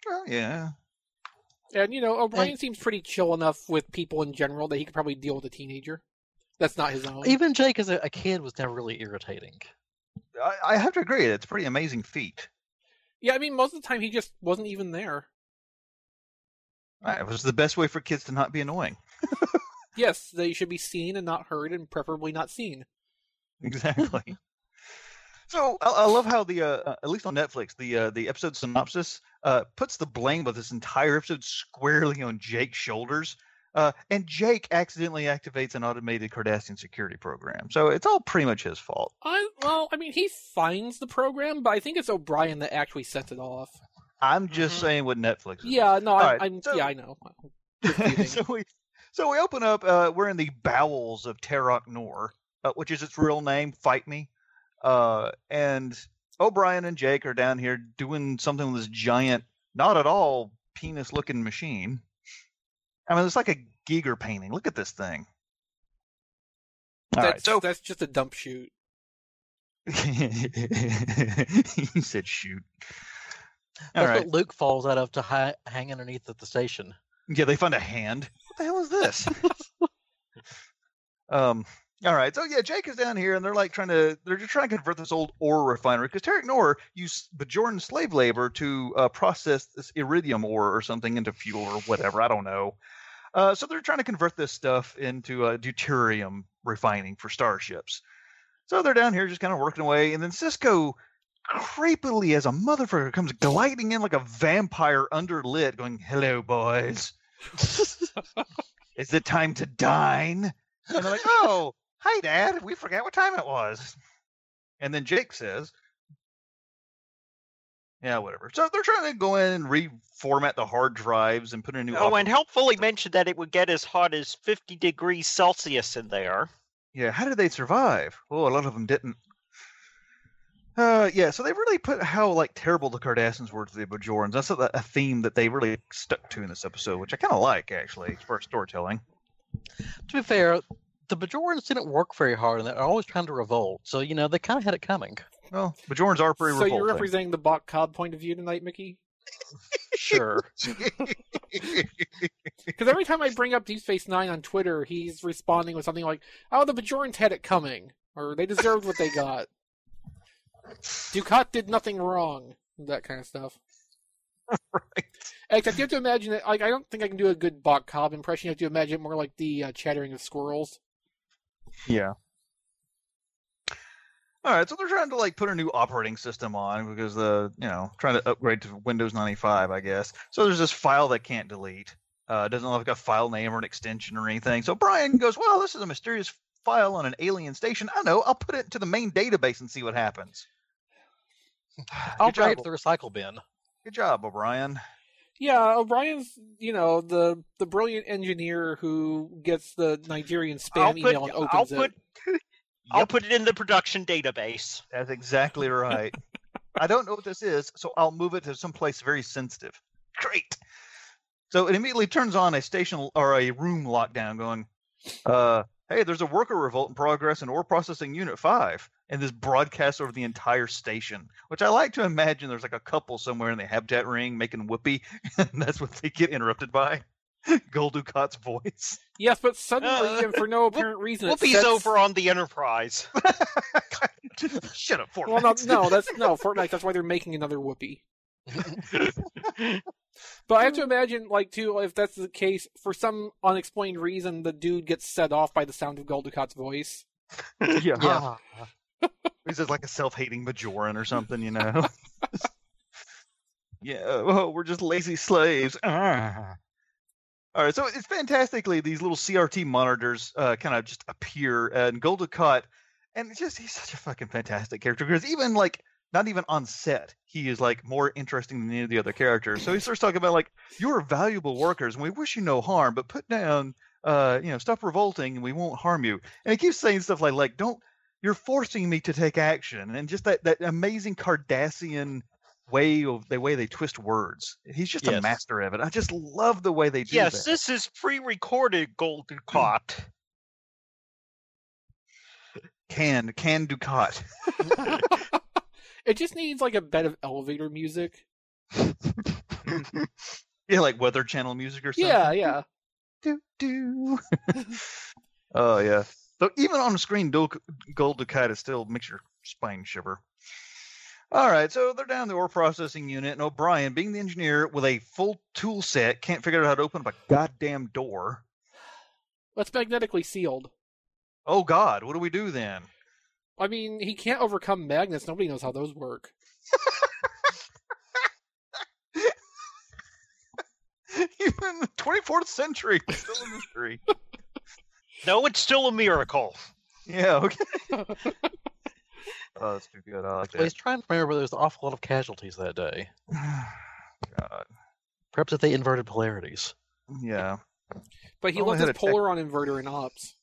Well, yeah. And, you know, O'Brien seems pretty chill enough with people in general that he could probably deal with a teenager. That's not his own. Even Jake as a, a kid was never really irritating. I, I have to agree. It's a pretty amazing feat. Yeah, I mean, most of the time he just wasn't even there. It was the best way for kids to not be annoying. Yes, they should be seen and not heard, and preferably not seen. Exactly. so I, I love how the uh, uh, at least on Netflix the uh, the episode synopsis uh, puts the blame of this entire episode squarely on Jake's shoulders. Uh, and Jake accidentally activates an automated Cardassian security program, so it's all pretty much his fault. I well, I mean, he finds the program, but I think it's O'Brien that actually sets it off. I'm just Mhm. saying what Netflix. Is Yeah, no, I'm, right, I'm so- yeah, I know. So we so we open up. Uh, we're in the bowels of Terok Nor, uh, which is its real name. Fight me. Uh, and O'Brien and Jake are down here doing something with this giant, not at all penis-looking machine. I mean, it's like a Giger painting. Look at this thing. All right, that's so that's just a dump shoot. he said shoot. All That's right. what Luke falls out of to hi- hang underneath at the station. Yeah, they find a hand. What the hell is this? um. All right. So yeah, Jake is down here, and they're like trying to. They're just trying to convert this old ore refinery because Terok Nor used Bajoran slave labor to uh, process this iridium ore or something into fuel or whatever. I don't know. Uh, so they're trying to convert this stuff into uh, deuterium refining for starships. So they're down here just kind of working away, and then Sisko creepily as a motherfucker comes gliding in like a vampire underlit, going, "Hello, boys." Is it time to dine? And they're like, oh, hi, Dad. We forgot what time it was. And then Jake says, yeah, whatever. So they're trying to go in and reformat the hard drives and put in a new. Oh, and helpfully mentioned that it would get as hot as 50 degrees Celsius in there. yeah, how did they survive? Well, a lot of them didn't. Uh, yeah, so they really put how like terrible the Cardassians were to the Bajorans. That's a, a theme that they really stuck to in this episode, which I kind of like actually for storytelling. To be fair, the Bajorans didn't work very hard, and they're always trying to revolt. So you know they kind of had it coming. Well, Bajorans are pretty So you're representing the Bok Cobb point of view tonight, Mickey? Sure. Because every time I bring up Deep Space Nine on Twitter, he's responding with something like, "Oh, the Bajorans had it coming, or they deserved what they got. Dukat did nothing wrong." That kind of stuff. right. Except you have to imagine it. Like I don't think I can do a good Bach Cobb impression. You have to imagine it more like the uh, chattering of squirrels. Yeah. All right, so they're trying to like put a new operating system on because the you know trying to upgrade to Windows 95, I guess. So there's this file that can't delete. Uh, it doesn't have like a file name or an extension or anything. So Brian goes, "Well, this is a mysterious file on an alien station. I know. I'll put it into the main database and see what happens." I'll Good drag job, it to the recycle bin. good job, O'Brien. Yeah, O'Brien's you know the the brilliant engineer who gets the Nigerian spam I'll put, email and I'll opens put, it. I'll Yep. put it in the production database. That's exactly right. I don't know what this is, so I'll move it to someplace very sensitive. Great. So it immediately turns on a station or a room lockdown going, uh, hey, there's a worker revolt in progress in ore processing unit five. And this broadcasts over the entire station, which I like to imagine there's like a couple somewhere in the habitat ring making whoopee, and that's what they get interrupted by. Gul Dukat's voice. Yes, but suddenly Uh, and for no apparent reason, it Whoopi's sets- over on the Enterprise. Shut up, Fortnite. Well, no, no, that's no Fortnite. That's why they're making another Whoopi. But I have to imagine, like, too, if that's the case, for some unexplained reason, the dude gets set off by the sound of Gul Dukat's voice. yeah. Yeah. He's just like a self-hating Bajoran or something, you know. yeah, oh, we're just lazy slaves. Ah. All right, so it's fantastically these little CRT monitors uh, kind of just appear, and Gul Dukat, and it's just he's such a fucking fantastic character because even like not even on set, he is like more interesting than any of the other characters. So he starts talking about like you're valuable workers, and we wish you no harm, but put down, uh, you know, stop revolting, and we won't harm you. And he keeps saying stuff like like don't you're forcing me to take action and just that that amazing cardassian way of the way they twist words. He's just a master of it. I just love the way they do it. Yes, that. this is pre-recorded Gul Dukat. Can can Dukat. it just needs like a bed of elevator music. yeah, like Weather Channel music or something. Yeah, yeah. do do. oh yeah. So even on the screen, Gul Dukat still makes your spine shiver. All right, so they're down the ore processing unit, and O'Brien, being the engineer with a full tool set, can't figure out how to open up a goddamn door. That's magnetically sealed. Oh God, what do we do then? I mean, he can't overcome magnets. Nobody knows how those work. Even the 24th century, still a mystery. No, it's still a miracle. yeah, okay. oh, that's too good. I like Well, he's that. trying to remember there's an awful lot of casualties that day. God, Perhaps if they inverted polarities. yeah. But he Only left his a tech- polar on inverter in ops.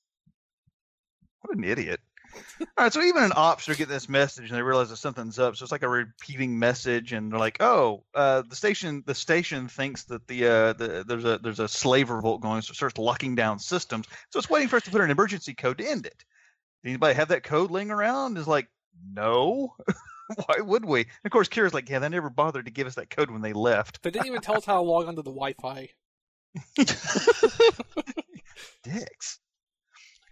What an idiot. All right, so even an ops, they're getting this message and they realize that something's up. So it's like a repeating message, and they're like, "Oh, uh, the station, the station thinks that the, uh, the there's a there's a slave revolt going, so it starts locking down systems. So it's waiting for us to put an emergency code to end it. Anybody have that code laying around? Is like, no. Why would we? And of course, Kira's like, yeah, they never bothered to give us that code when they left. They didn't even tell us how to log onto the Wi-Fi. dicks.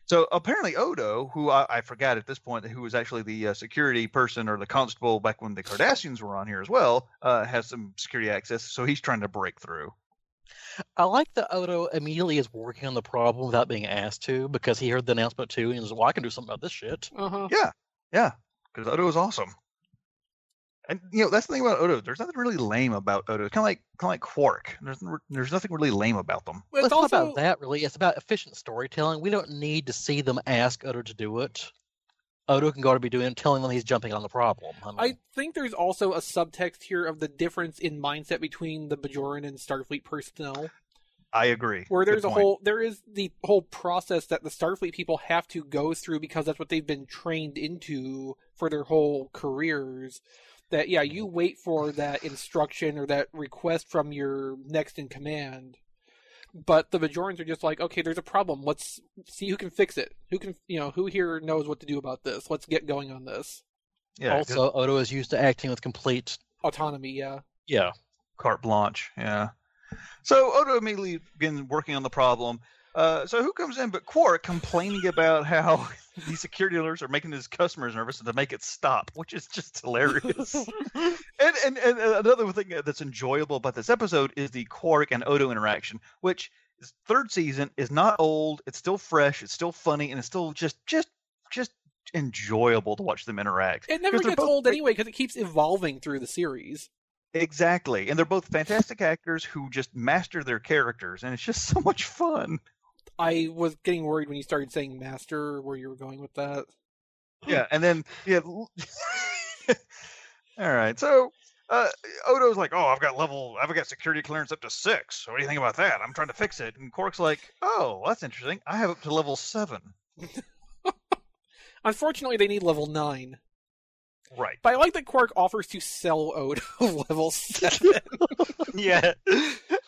So apparently Odo, who I, I forgot at this point, who was actually the uh, security person or the constable back when the Cardassians were on here as well, uh, has some security access. So he's trying to break through. I like that Odo immediately is working on the problem without being asked to because he heard the announcement too and he's like, well, I can do something about this shit. Uh huh. Yeah, yeah, because Odo is awesome. And you know that's the thing about Odo. There's nothing really lame about Odo. It's kind of like kind of like Quark. There's there's nothing really lame about them. Well, it's it's also not about that really. It's about efficient storytelling. We don't need to see them ask Odo to do it. Odo can go to be doing it, telling them he's jumping on the problem. I mean, I think there's also a subtext here of the difference in mindset between the Bajoran and Starfleet personnel, I agree. where Good there's a point. whole there is the whole process that the Starfleet people have to go through because that's what they've been trained into for their whole careers. That yeah, you wait for that instruction or that request from your next in command. But the Bajorans are just like, okay, there's a problem. Let's see who can fix it. Who can, you know, who here knows what to do about this? Let's get going on this. Yeah. also, Odo is used to acting with complete. Autonomy, yeah. Yeah. carte blanche. Yeah. So Odo immediately begins working on the problem. Uh, so who comes in but Quark complaining about how these security alerts are making his customers nervous and to make it stop, which is just hilarious. and, and and another thing that's enjoyable about this episode is the Quark and Odo interaction, which is third season is not old, it's still fresh, it's still funny, and it's still just just just enjoyable to watch them interact. It never gets both old anyway because it keeps evolving through the series. Exactly. And they're both fantastic actors who just master their characters and it's just so much fun. I was getting worried when you started saying master, where you were going with that. Yeah, and then yeah. All right. So uh, Odo's like, "Oh, I've got level, I've got security clearance up to six. So what do you think about that? I'm trying to fix it." And Quark's like, "Oh, that's interesting. I have up to level seven. Unfortunately, they need level nine. Right. But I like that Quark offers to sell Odo level seven. Yeah.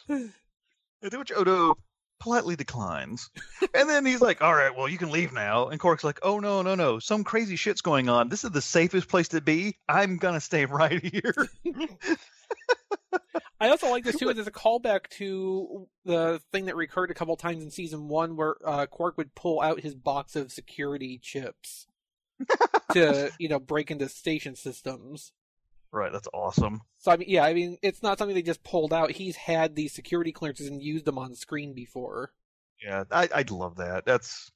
Which Odo politely declines. And then he's like, "All right, well, you can leave now." And Quark's like, "Oh no, no, no! Some crazy shit's going on. This is the safest place to be. I'm gonna stay right here." I also like this too. There's a callback to the thing that recurred a couple times in season one, where uh, Quark would pull out his box of security chips to, you know, break into station systems. Right. That's awesome. So I mean, yeah, I mean, it's not something they just pulled out. He's had these security clearances and used them on screen before. Yeah, I, I'd love that. That's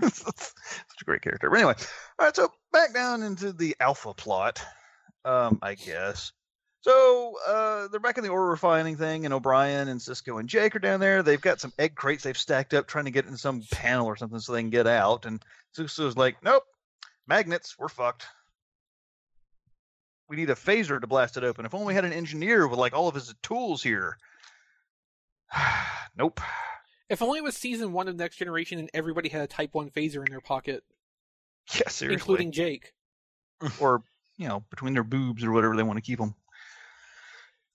such a great character. But anyway, all right. So back down into the alpha plot, um, I guess. So uh, they're back in the ore refining thing, and O'Brien and Sisko and Jake are down there. They've got some egg crates they've stacked up, trying to get in some panel or something so they can get out. And Sisko's like, "Nope, magnets, we're fucked. We need a phaser to blast it open. If only we had an engineer with like all of his tools here." nope. If only it was season one of Next Generation and everybody had a Type One phaser in their pocket, Yeah, seriously. including Jake. or you know, between their boobs or whatever they want to keep them.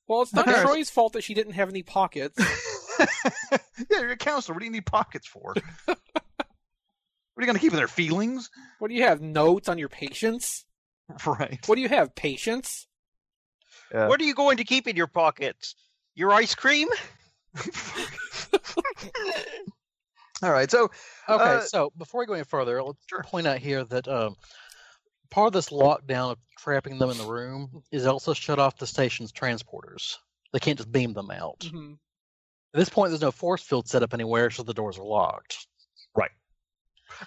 Well, it's not Troi's fault that she didn't have any pockets. yeah, you're a counselor. What do you need pockets for? what are you going to keep in their feelings? What do you have? Notes on your patients? Right. What do you have? Patience? Yeah. What are you going to keep in your pockets? Your ice cream? All right. So, Okay, Uh, so before we go any further, let's Sure. point out here that um, part of this lockdown of trapping them in the room is also shut off the station's transporters. They can't just beam them out. Mhm. At this point, there's no force field set up anywhere, so the doors are locked.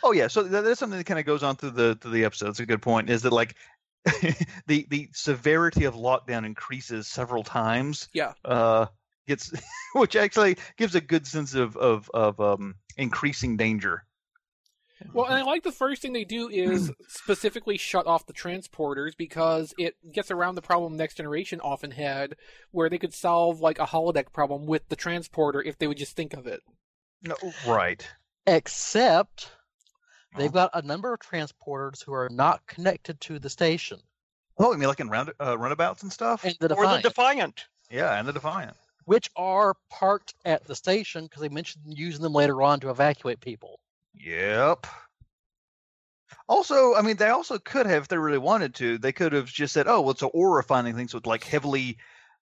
Oh yeah. So that, that's something that kind of goes on through the through the episode. That's a good point. Is that like the the severity of lockdown increases several times. Yeah. Uh, gets which actually gives a good sense of of of um increasing danger. Well, and I like the first thing they do is specifically shut off the transporters because it gets around the problem Next Generation often had, where they could solve like a holodeck problem with the transporter if they would just think of it. No, right. Except they've Oh. got a number of transporters who are not connected to the station. Oh, you mean like in round uh, runabouts and stuff? And the Or the Defiant, Defiant? yeah, and the Defiant. which are parked at the station because they mentioned using them later on to evacuate people. Yep. Also, I mean, they also could have, if they really wanted to, they could have just said, "Oh, well, it's an ore refining thing, so it's like heavily,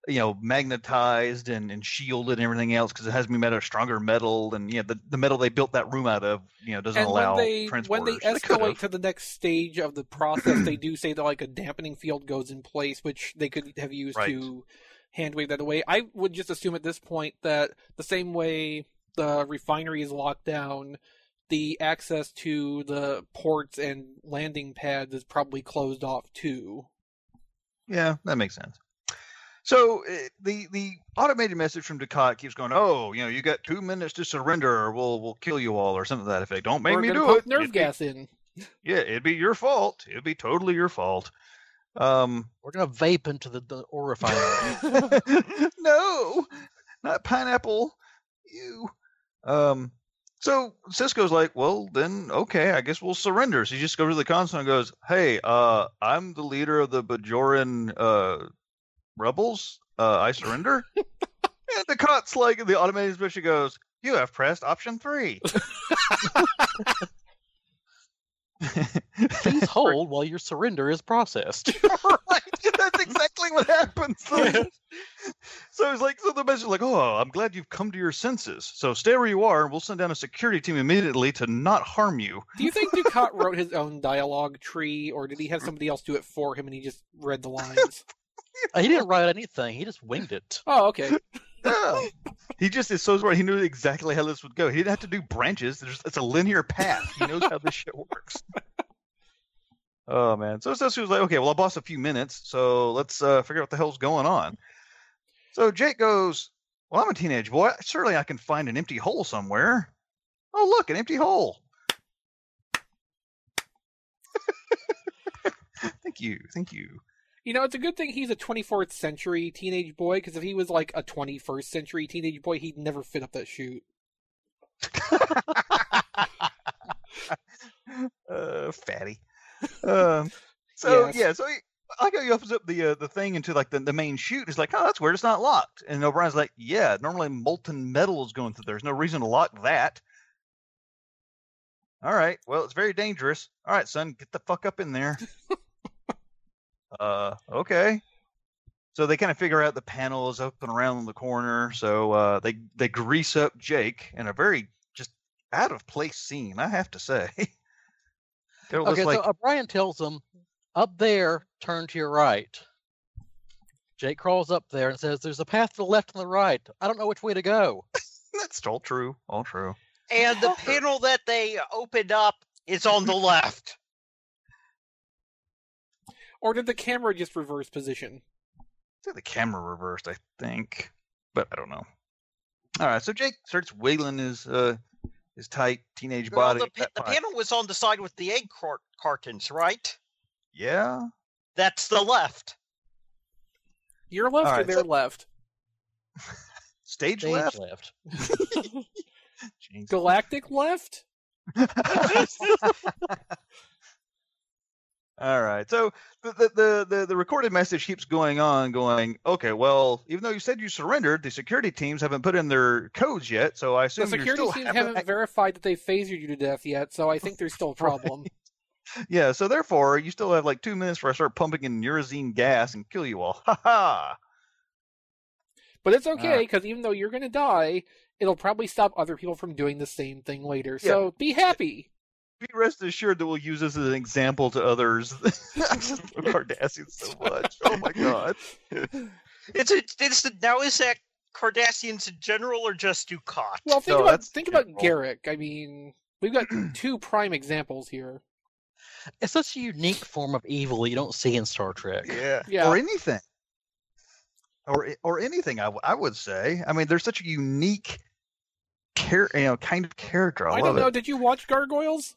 you know, magnetized and, and shielded and everything else because it has to be made of stronger metal, and you know, the, the metal they built that room out of, you know, doesn't and allow when they transporters." when they escalate have. to the next stage of the process, they do say that like a dampening field goes in place, which they could have used Right. to hand wave that away. I would just assume at this point that the same way the refinery is locked down, the access to the ports and landing pads is probably closed off too. Yeah, that makes sense. So uh, the the automated message from Dukat keeps going. Oh, you know, you got two minutes to surrender, or we'll we'll kill you all, or something to that effect. Don't make We're me gonna do pump it. Nerve It'd be- gas in. yeah, it'd be your fault. It'd be totally your fault. Um, We're going to vape into the, the ore no, not pineapple. You. Um. So Sisko's like, well, then okay, I guess we'll surrender. So he just goes to the console and goes, "Hey, uh, I'm the leader of the Bajoran uh rebels. Uh, I surrender." and the cot's like, the automated special goes, "You have pressed option three. Please hold while your surrender is processed. right. That's exactly what happens. So, so it's like, so the message is like, oh, I'm glad you've come to your senses. So stay where you are, and we'll send down a security team immediately to not harm you. Do you think Dukat wrote his own dialogue tree, or did he have somebody else do it for him and he just read the lines? Uh, he didn't write anything. He just winged it. Oh, okay. Yeah. he just is so smart. He knew exactly how this would go. He didn't have to do branches. There's, it's a linear path. He knows how this shit works. Oh man. So Cecily was like, okay, well I lost a few minutes, so let's uh, figure out what the hell's going on. So Jake goes, Well, I'm a teenage boy. Surely I can find an empty hole somewhere. Oh look, an empty hole. thank you. Thank you. You know, it's a good thing he's a 24th century teenage boy, because if he was like a 21st century teenage boy, he'd never fit up that chute. uh, fatty. Um, so Yes. yeah, so he, I like he opens up the uh, the thing into like the, the main chute. He's like, oh, that's weird. It's not locked. And O'Brien's like, yeah, normally molten metal is going through there. There's no reason to lock that. All right. Well, it's very dangerous. All right, son, get the fuck up in there. uh, okay. So they kind of figure out the panel is up and around the corner. So uh, they they grease up Jake in a very just out of place scene, I have to say. Okay, like so O'Brien tells them, up there, turn to your right. Jake crawls up there and says, There's a path to the left and the right. I don't know which way to go. that's all true, all true. And the panel that they opened up is on the left. Or did the camera just reverse position? The camera reversed, I think, but I don't know. All right, so Jake starts wiggling his uh his tight teenage Well, body. the, pa- the panel was on the side with the egg cart- cartons, right? Yeah. That's the left. Your left or Alright, their so- left? Stage, Stage left. left. Galactic left? All right. So the, the the the the recorded message keeps going on, going. Okay, well, even though you said you surrendered, the security teams haven't put in their codes yet. So I The assume you're security still teams having- haven't verified that they phasered you to death yet, so I think there's still a problem. Yeah. So therefore, you still have like two minutes for I start pumping in Urazine gas and kill you all. Ha ha. But it's okay uh. because even though you're going to die, it'll probably stop other people from doing the same thing later. Yeah. So be happy. Be rest assured that we'll use this as an example to others. I just love Cardassian so much. Oh my god. It's a, it's the, now is that Cardassians in general or just Dukat? Well, think No, about that's think about. Garak. I mean, we've got two prime examples here. It's such a unique form of evil you don't see in Star Trek. Yeah. Yeah. Or anything. Or or anything. I, w- I would say. I mean, there's such a unique, char- you know, kind of character. I, I don't know. it. Did you watch Gargoyles?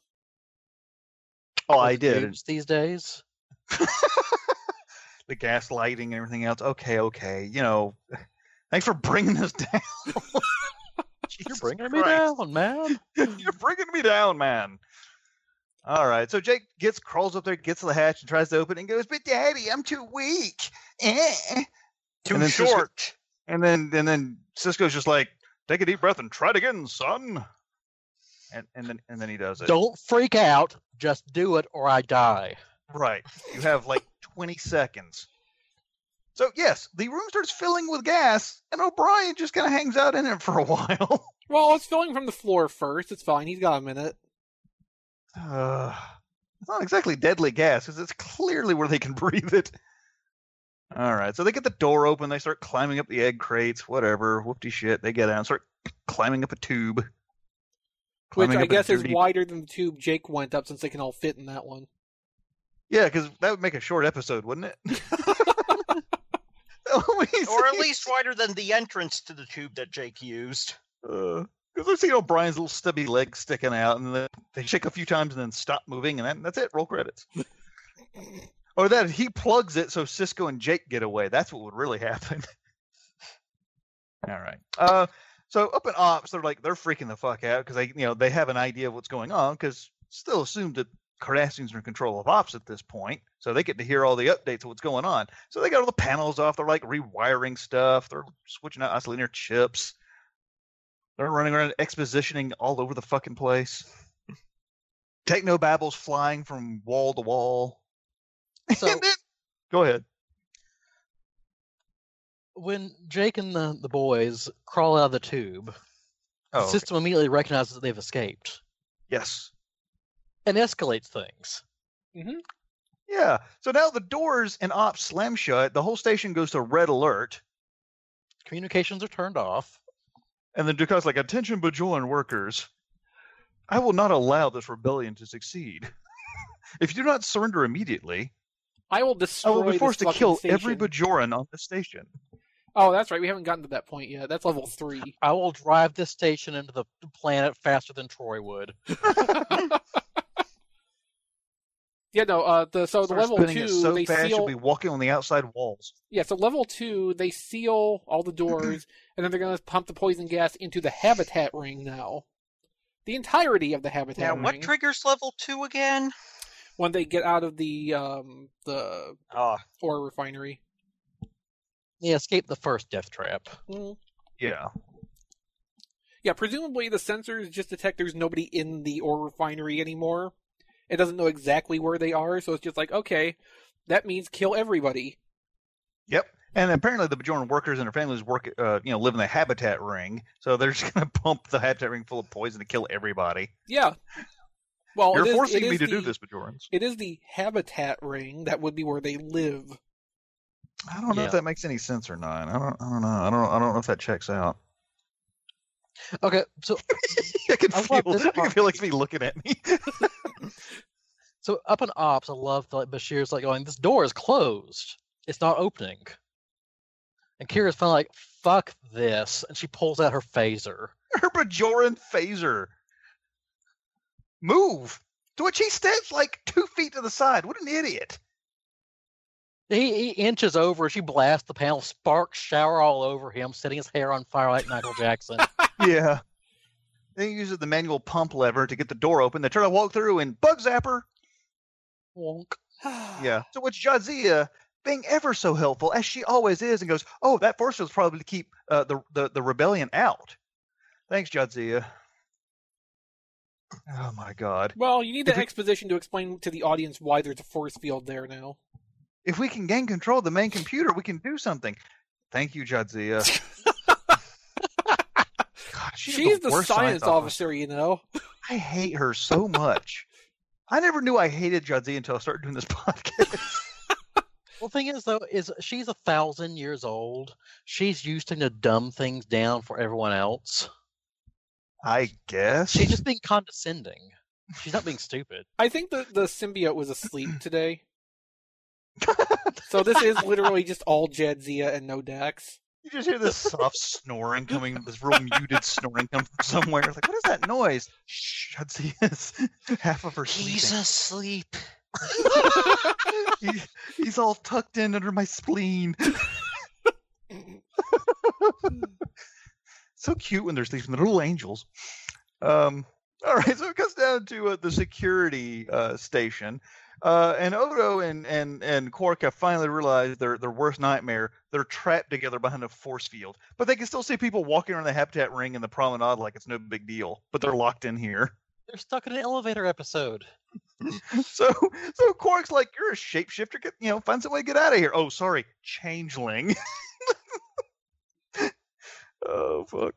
Oh, I did. These days, the gaslighting and everything else. Okay, okay. You know, thanks for bringing this down. you're bringing me down, man. You're bringing me down, man. All right. So Jake gets crawls up there, gets to the hatch, and tries to open it, and goes, "But Daddy, I'm too weak." Eh. Too and then Sisko- short. And then and then Sisko's just like, "Take a deep breath and try it again, son." And and then and then he does it. Don't freak out. Just do it, or I die. Right. You have like 20 seconds. So yes, the room starts filling with gas, and O'Brien just kind of hangs out in it for a while. Well, it's filling from the floor first. It's fine. He's got a minute. Uh, it's not exactly deadly gas, because it's clearly where they can breathe it. All right, so they get the door open. They start climbing up the egg crates, whatever. Whoopty shit. They get out and start climbing up a tube. Which I guess is wider than the tube Jake went up since they can all fit in that one. Yeah, because that would make a short episode, wouldn't it? Or at least wider than the entrance to the tube that Jake used. Because I've seen O'Brien's little stubby legs sticking out, and then they shake a few times and then stop moving, and then that's it. Roll credits. or that he plugs it so Sisko and Jake get away. That's what would really happen. All right. Uh, so up in ops, they're like they're freaking the fuck out because they, you know, they have an idea of what's going on because still assumed that Cardassians are in control of ops at this point, so they get to hear all the updates of what's going on. So they got all the panels off. They're like rewiring stuff. They're switching out oscillator chips. They're running around expositioning all over the fucking place. Techno babbles flying from wall to wall. So then- go ahead. When Jake and the, the boys crawl out of the tube, Oh, the okay. system immediately recognizes that they've escaped yes. and escalates things. Mm-hmm. Yeah. So now the doors and ops slam shut. The whole station goes to red alert. Communications are turned off. And then Dukat's like, attention Bajoran workers. I will not allow this rebellion to succeed. if you do not surrender immediately, I will destroy. I destroy will be forced to fucking kill every. Bajoran on the station. Oh, that's right. We haven't gotten to that point yet. That's level three. I will drive this station into the planet faster than Troi would. Yeah, no. Uh, the so the level two so they fast seal. you'll be walking on the outside walls. Yeah, so level two they seal all the doors, and then they're gonna pump the poison gas into the habitat ring now. The entirety of the habitat Now, ring. what triggers level two again? when they get out of the um the Oh, ore refinery. They escaped the first death trap. Mm. Yeah. Yeah, presumably the sensors just detect there's nobody in the ore refinery anymore. It doesn't know exactly where they are, so it's just like, okay, that means kill everybody. Yep. And apparently the Bajoran workers and their families work, uh, you know, live in the habitat ring. So they're just going to pump the habitat ring full of poison to kill everybody. Yeah. Well, You're it is- forcing it me to the, do this, Bajorans. It is the habitat ring that would be where they live. I don't know Yeah. if that makes any sense or not. I don't. I don't know. I don't. I don't know if that checks out. Okay, so I can I feel. I can feel like me looking at me. so up in ops, I love like Bashir's like going, "This door is closed. It's not opening." And Kira's finally like, "Fuck this," and she pulls out her phaser. Her Bajoran phaser. Move. To which he steps like two feet to the side. What an idiot. He, he inches over. As she blasts the panel. Sparks shower all over him, setting his hair on fire like Michael Jackson. Yeah. Then he uses the manual pump lever to get the door open. They try to walk through and bug zapper. Wonk. Yeah. So which Jadzia, being ever so helpful as she always is, and goes, "Oh, that force field's probably to keep uh, the, the the rebellion out." Thanks, Jadzia. Oh my God! Well, you need If the we- exposition to explain to the audience why there's a force field there now. If we can gain control of the main computer, we can do something. Thank you, Jadzia. God, she She's the worst science officer, you know. I hate her so much. I never knew I hated Jadzia until I started doing this podcast. Well, the thing is, though, is she's a thousand years old. She's used to to dumb things down for everyone else. I guess. She's just being condescending. She's not being stupid. I think the the symbiote was asleep today. so this is literally just all Jadzia and no Dax. You just hear this soft snoring coming, this real muted snoring coming from somewhere. It's like, what is that noise? Shh, Jadzia's half of her He's asleep. He, he's all tucked in under my spleen. so cute when they're sleeping. They're little angels. Um, all right, so it comes down to uh, the security uh, station. Uh, and Odo and, and, and Quark have finally realized their, their worst nightmare. They're trapped together behind a force field. But they can still see people walking around the habitat ring and the promenade like it's no big deal. But they're locked in here. They're stuck in an elevator episode. So so Quark's like, You're a shapeshifter, get you know, find some way to get out of here. Oh, sorry, changeling. oh fuck.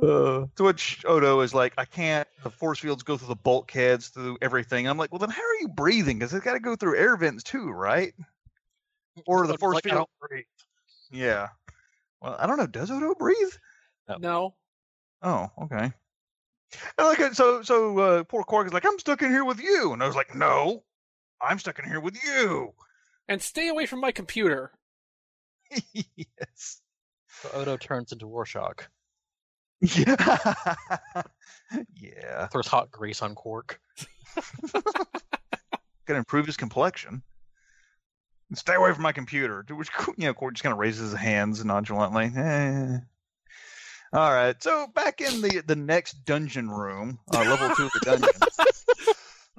Uh, to which Odo is like, I can't. The force fields go through the bulkheads, through everything. I'm like, well, then how are you breathing? Because it's got to go through air vents too, right? Or the force like, I field. don't breathe. Yeah. Well, I don't know. Does Odo breathe? No. Oh, okay. And like, uh, so so uh, poor Quark is like, I'm stuck in here with you, and I was like, No, I'm stuck in here with you. And stay away from my computer. yes. So Odo turns into Rorschach. Yeah. yeah. Throws hot grease on Quark. Gonna improve his complexion. And stay away from my computer. To which you know, Quark just kind of raises his hands nonchalantly. Eh. All right. So back in the the next dungeon room, uh, level two of the dungeon.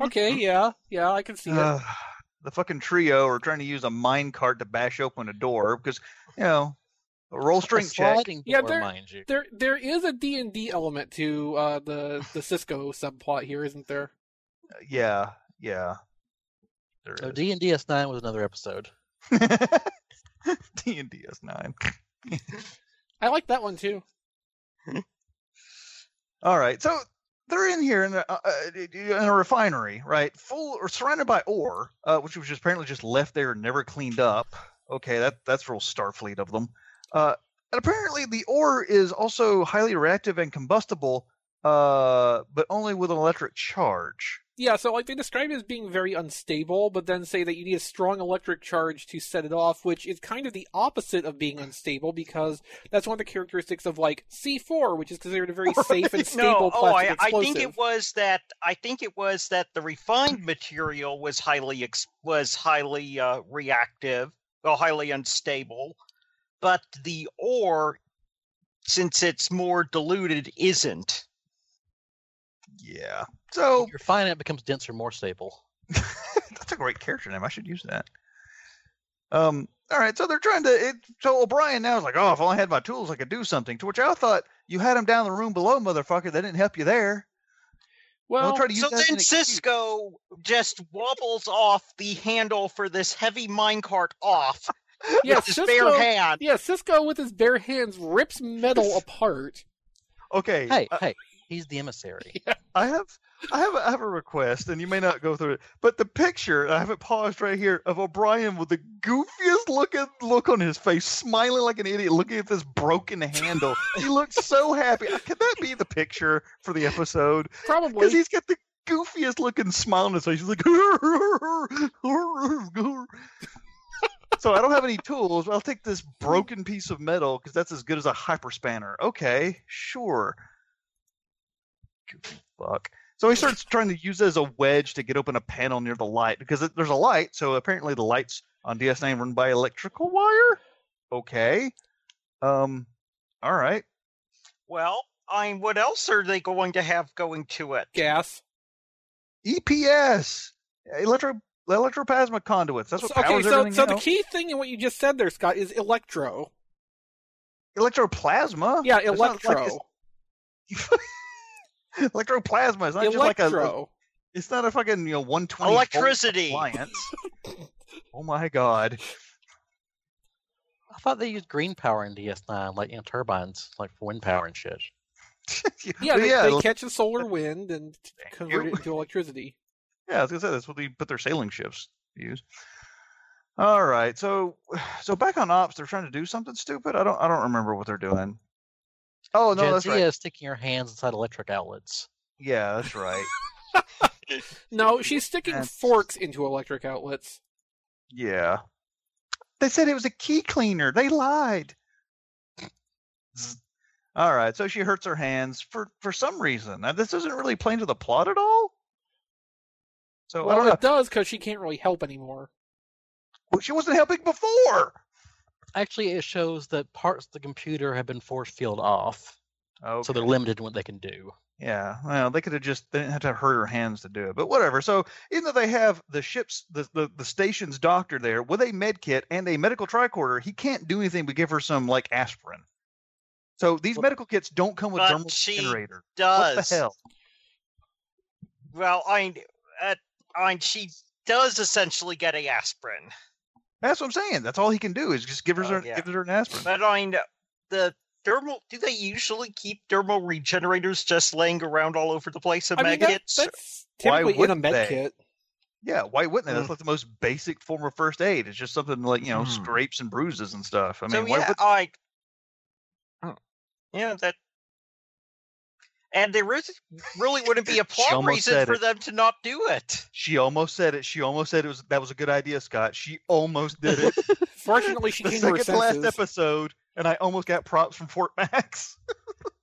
Okay, yeah, yeah, I can see it. Uh, the fucking trio are trying to use a mine cart to bash open a door because you know a roll A strength check. sliding Yeah, door, they're- mind you. There, there is a D and D element to uh, the the Sisko subplot here, isn't there? Yeah, yeah. There So. D and DS9 was another episode. D and DS nine. I like that one too. All right, so they're in here in a, uh, uh, in a refinery, right? Full or surrounded by ore, uh, which was just apparently just left there and never cleaned up. Okay, that that's real Starfleet of them. Uh, and apparently the ore is also highly reactive and combustible, uh, but only with an electric charge. Yeah, so like they describe it as being very unstable, but then say that you need a strong electric charge to set it off, which is kind of the opposite of being unstable because that's one of the characteristics of like C4, which is considered a very safe and no, stable oh, I, plastic I think it was that. I think it was that the refined material was highly was highly uh, reactive, well, highly unstable, but the ore, since it's more diluted, isn't. Yeah. So your you're fine, it becomes denser, more stable. that's a great character name. I should use that. Um. All right. So they're trying to. It, so O'Brien now is like, oh, if I only had my tools, I could do something. To which I thought you had him down the room below, motherfucker. They didn't help you there. well, try to use So that then. Sisko just wobbles off the handle for this heavy minecart off yeah, with his Sisko, bare hand. yeah, Sisko with his bare hands rips metal apart. Okay. Hey, I, hey, he's the emissary. I have. I have, a, I have a request, and you may not go through it, but the picture I have it paused right here of O'Brien with the goofiest looking look on his face, smiling like an idiot, looking at this broken handle. he looks so happy. Uh, Could that be the picture for the episode? Probably. because he's got the goofiest looking smile on his face. He's like, so I don't have any tools. I'll take this broken piece of metal because that's as good as a hyper spanner. Okay, sure. Goofy fuck. So he starts trying to use it as a wedge to get open a panel near the light because there's a light. So apparently the lights on DS9 run by electrical wire. Okay. Um. All right. Well, I mean, what else are they going to have going to it? gas. EPS, electro electroplasma conduits. That's what So- okay, so everything. so you the know. key thing in what you just said there, Scott, is electro. electroplasma. Yeah, It's not like electro. it's- electroplasma is not just like a, Electro. It's not a fucking you know one twenty Electricity. appliance. oh my god! I thought they used green power in DS9, like you know, turbines, like for wind power and shit. Yeah, they, yeah, they catch the solar wind and convert it into electricity. Yeah. I was gonna say that's what they put their sailing ships to use. All right, so so back on ops, they're trying to do something stupid. I don't I don't remember what they're doing. Oh no, that's Jadzia right. is sticking her hands inside electric outlets. Yeah, that's right. No, she's sticking That's- forks into electric outlets. Yeah. They said it was a key cleaner. They lied. All right, so she hurts her hands for for some reason. Now this isn't really playing to the plot at all. So I Well, don't know. it does because she can't really help anymore. Well, She wasn't helping before. Actually, it shows that parts of the computer have been force field off, Okay. so they're limited in what they can do. Yeah, well, they could have just they didn't have to hurt her hands to do it, but whatever. So even though they have the ship's the the, the station's doctor there with a med kit and a medical tricorder, he can't do anything but give her some like aspirin. So these Well- medical kits don't come with But thermal she generator. Does What the hell? well? I mean, uh, I mean, she does essentially get a aspirin, That's what I'm saying. That's all he can do is just give her her yeah. give her an aspirin. but I mean, the dermal. Do they usually keep dermal regenerators just laying around all over the place in I mean, that, that's Why typically in a wouldn't med they? kit. Yeah, why wouldn't they? That's Mm. like the most basic form of first aid. It's just something like you know Hmm. scrapes and bruises and stuff. I mean, so why yeah, would I. Oh, Yeah, that. And there is really wouldn't be a plot reason for it. them to not do it. she almost said it? She almost said it was that was a good idea, Scott. She almost did it. Fortunately, she the came to her second last episode, and I almost got props from Fort Max.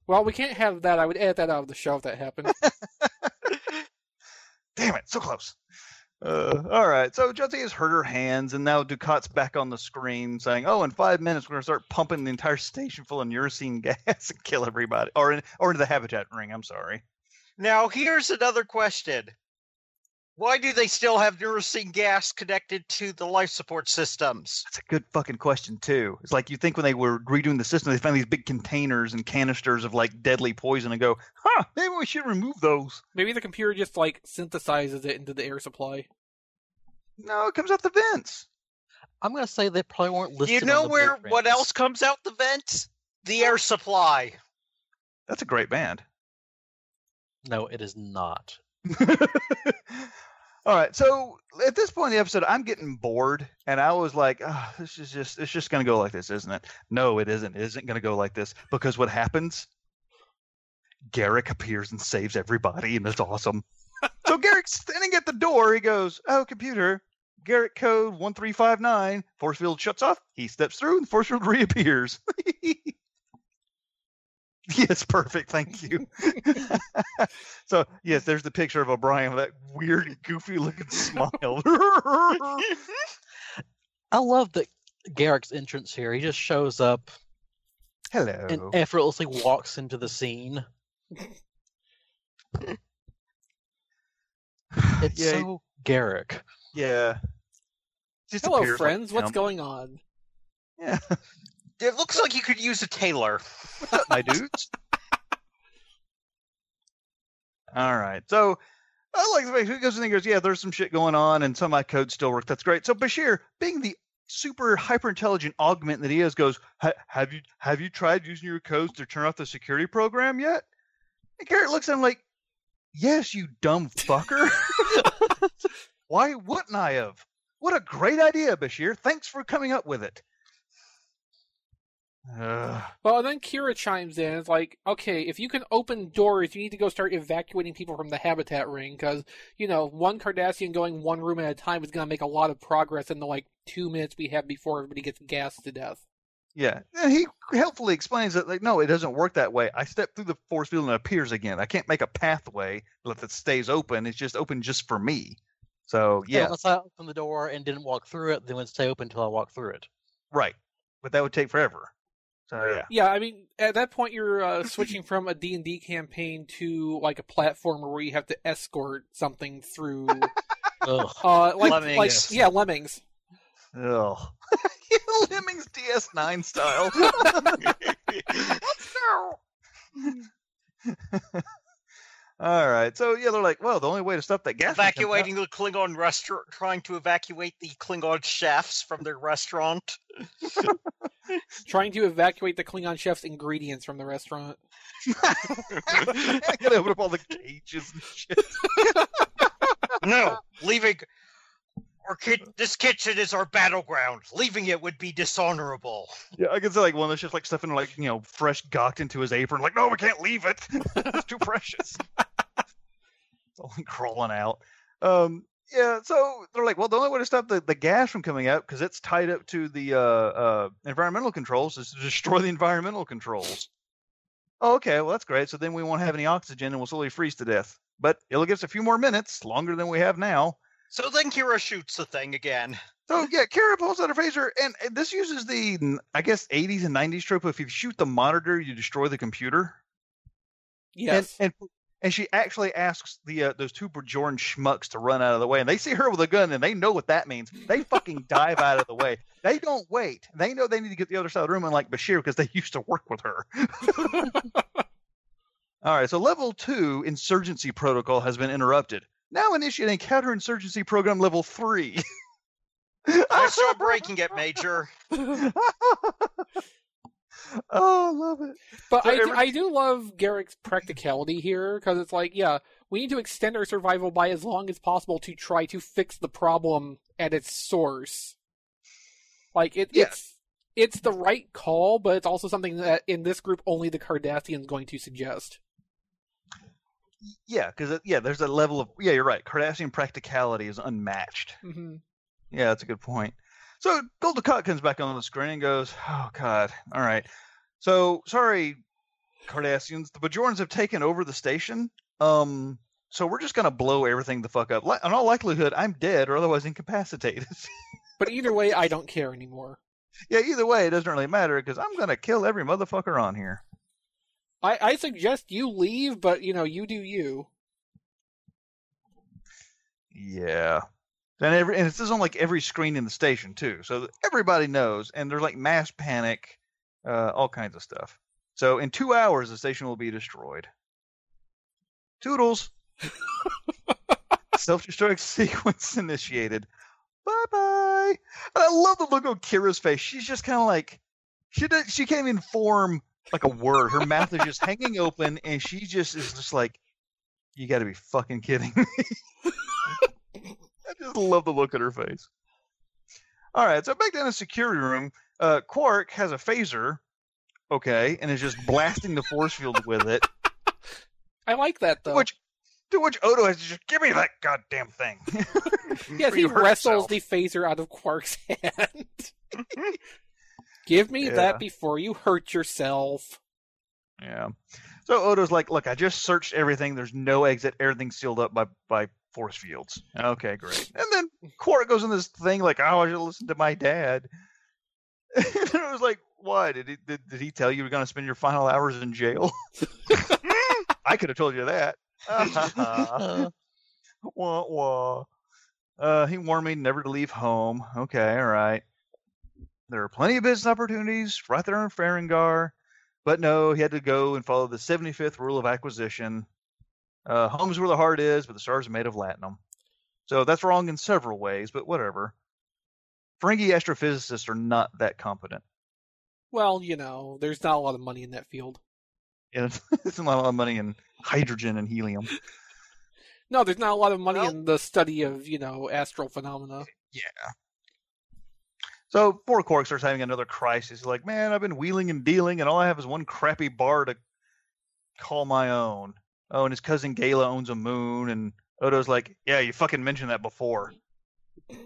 Well, we can't have that. I would edit that out of the show if that happened. Damn it, so close. Uh, all right, so Jadzia has hurt her hands, and now Dukat's back on the screen saying, "Oh, in five minutes we're gonna start pumping the entire station full of neurocine gas and kill everybody, or in or into the habitat ring." I'm sorry. Now, here's another question. Why do they still have neurocine gas connected to the life support systems? That's a good fucking question too. It's like you think when they were redoing the system, they found these big containers and canisters of like deadly poison, and go, "Huh, maybe we should remove those." Maybe the computer just like synthesizes it into the air supply. No, it comes out the vents. I'm gonna say they probably weren't Do listed. you on know the where what else comes out the vents? The air supply. That's a great band. No, it is not. All right, so at this point in the episode, I'm getting bored, and I was like, oh, "This is just it's just gonna go like this, isn't it?" No, it isn't. It isn't gonna go like this because what happens? Garak appears and saves everybody, and it's awesome. so Garak's standing at the door. He goes, "Oh, computer, Garak code one three five nine. Force field shuts off. He steps through, and the force field reappears." Yes, perfect. Thank you. so, yes, there's the picture of O'Brien with that weird, goofy looking smile. I love that Garak's entrance here. He just shows up Hello. and effortlessly walks into the scene. It's yeah, so Garak. yeah. Just Hello, appears like friends. What's him. going on? Yeah. It looks like you could use a tailor. What's up, my dudes? All right. So I like the way he goes in and goes, Yeah, there's some shit going on, and some of my code still work. That's great. So Bashir, being the super hyper intelligent augment that he is, goes, Have you have you tried using your codes to turn off the security program yet? And Garak looks at him like, Yes, you dumb fucker. Why wouldn't I have? What a great idea, Bashir. Thanks for coming up with it. Ugh. Well, and then Kira chimes in. It's like, okay, if you can open doors, you need to go start evacuating people from the habitat ring because, you know, one Cardassian going one room at a time is going to make a lot of progress in the like two minutes we have before everybody gets gassed to death. Yeah, and he helpfully explains that like no, it doesn't work that way. I step through the force field and it appears again. I can't make a pathway that it stays open. It's just open just for me. So Yeah. yeah, Unless I opened the door and didn't walk through it, then it would stay open until I walk through it. right. But that would take forever. So yeah, Yeah, I mean, at that point, you're uh, switching from a D&D campaign to like a platformer where you have to escort something through Ugh. Uh, like, like, Lemmings. yeah, lemmings. Ugh. Lemmings DS9 style. All right. So yeah, they're like, well, the only way to stop that gas from coming out- Evacuating the Klingon restaurant, trying to evacuate the Klingon chefs from their restaurant. Trying to evacuate the Klingon chef's ingredients from the restaurant. I gotta open up all the cages and shit. No, leaving. Our kit, this kitchen is our battleground. Leaving it would be dishonorable. Yeah, I can see like one of those just like stuffing like you know fresh gawked into his apron. Like, no, we can't leave it. it's too precious. it's all crawling out. Um, yeah, so they're like, well, the only way to stop the, the gas from coming out because it's tied up to the uh, uh, environmental controls is to destroy the environmental controls. Oh, okay, well that's great. So then we won't have any oxygen and we'll slowly freeze to death. But it'll give us a few more minutes, longer than we have now. So then Kira shoots the thing again. So yeah, Kira pulls out her phaser, and, and this uses the I guess 80s and 90s trope. If you shoot the monitor, you destroy the computer. Yes. And, and and she actually asks the uh, those two Bajoran schmucks to run out of the way, and they see her with a gun, and they know what that means. They fucking dive out of the way. They don't wait. They know they need to get the other side of the room, unlike Bashir, because they used to work with her. All right, so level two insurgency protocol has been interrupted. Now initiating counterinsurgency program level three. Nice job breaking it, Major. oh, I love it. But So I, do, every- I do love Garak's practicality here because it's like, yeah, we need to extend our survival by as long as possible to try to fix the problem at its source. Like it, it's it's the right call, but it's also something that in this group only the Cardassians going to suggest. Yeah, because yeah, there's a level of yeah, you're right. Cardassian practicality is unmatched. hmm Yeah, that's a good point. So Gul Dukat comes back on the screen and goes, "Oh God, all right. So sorry, Cardassians. The Bajorans have taken over the station. Um, so we're just gonna blow everything the fuck up. In all likelihood, I'm dead or otherwise incapacitated. But either way, I don't care anymore. yeah, either way, it doesn't really matter because I'm gonna kill every motherfucker on here. I, I suggest you leave, but you know, you do you. Yeah. And every and this is on like every screen in the station too, so everybody knows. And there's like mass panic, uh, all kinds of stuff. So in two hours, the station will be destroyed. Toodles. Self-destruct sequence initiated. Bye bye. And I love the look on Kira's face. She's just kind of like she did, she can't even form like a word. Her mouth is just hanging open, and she just is just like, "You got to be fucking kidding me." I just love the look at her face. All right, so back down in the security room, uh, Quark has a phaser, okay, and is just blasting the force field with it. I like that though. which, to which Odo has to just give me that goddamn thing. yes, he wrestles yourself. the phaser out of Quark's hand. Give me Yeah. that before you hurt yourself. Yeah. So Odo's like, look, I just searched everything. There's no exit. Everything's sealed up by by force fields. Okay, great. And then Quark goes in this thing like, oh, I should listen to my dad. and it was like, why did he did, did he tell you you're going to spend your final hours in jail? I could have told you that. wah wah. Uh, he warned me never to leave home. Okay, all right. There are plenty of business opportunities right there in Ferenginar. But no, he had to go and follow the 75th rule of acquisition. Uh, home's where the heart is, but the stars are made of latinum. So that's wrong in several ways, but whatever. Ferengi astrophysicists are not that competent. Well, you know, there's not a lot of money in that field. Yeah, It's not a lot of money in hydrogen and helium. No, there's not a lot of money Well- in the study of, you know, astral phenomena. Yeah. So poor Quark starts having another crisis. He's like, man, I've been wheeling and dealing, and all I have is one crappy bar to call my own. Oh, and his cousin Gaila owns a moon, and Odo's like, yeah, you fucking mentioned that before. He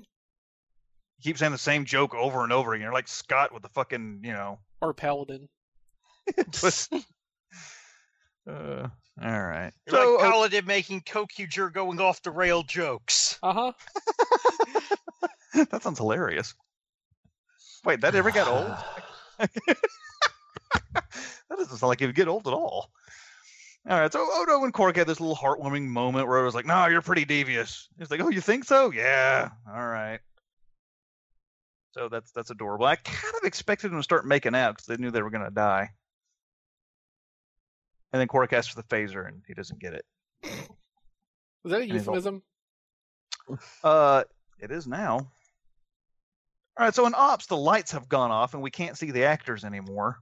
keeps saying the same joke over and over again. You're like Scott with the fucking, you know. Or Paladin. twist. uh, all right. You're So, like uh, making Kokuger going off the rail jokes. Uh huh. that sounds hilarious. Wait, that ever got old? that doesn't sound like it would get old at all. All right, so Odo and Quark had this little heartwarming moment where it was like, "No, you're pretty devious." He's like, "Oh, you think so? Yeah. All right." So that's that's adorable. I kind of expected them to start making out because they knew they were gonna die. And then Quark asks for the phaser, and he doesn't get it. Was that a euphemism? Uh, it is now. All right, so in ops, the lights have gone off, and we can't see the actors anymore.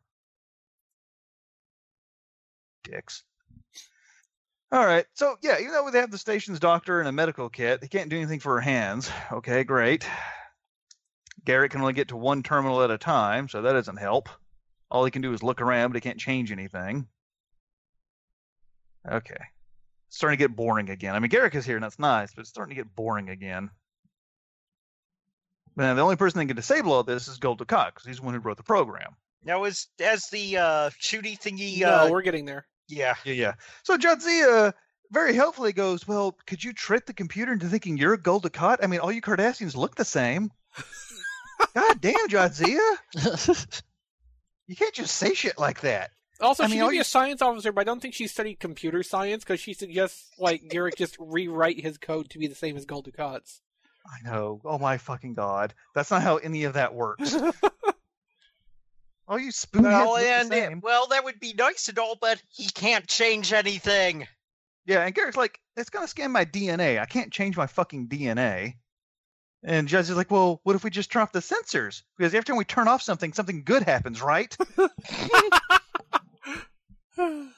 Dicks. All right, so yeah, even though they have the station's doctor and a medical kit, he can't do anything for her hands. Okay, great. Garak can only get to one terminal at a time, so that doesn't help. All he can do is look around, but he can't change anything. Okay. It's starting to get boring again. I mean, Garak is here, and that's nice, but it's starting to get boring again. But the only person that can disable all this is Gul Dukat, because he's the one who wrote the program. Now, as as the uh, shooty thingy, no, uh, we're getting there. Yeah, Yeah, yeah. So Jadzia very helpfully goes, Well, could you trick the computer into thinking you're a Gul Dukat? I mean, all you Cardassians look the same. God damn, Jadzia. You can't just say shit like that. Also, I she mean, may be you- a science officer, but I don't think she studied computer science because she suggests like Garak just rewrite his code to be the same as Gul Dukat's. I know. Oh my fucking god. That's not how any of that works. all you spoonheads well, look the same. well, that would be nice and all, but he can't change anything. Yeah, and Garak's like, it's gonna scan my DNA. I can't change my fucking DNA. And Judge is like, well, what if we just turn off the sensors? Because every time we turn off something, something good happens, right? fucking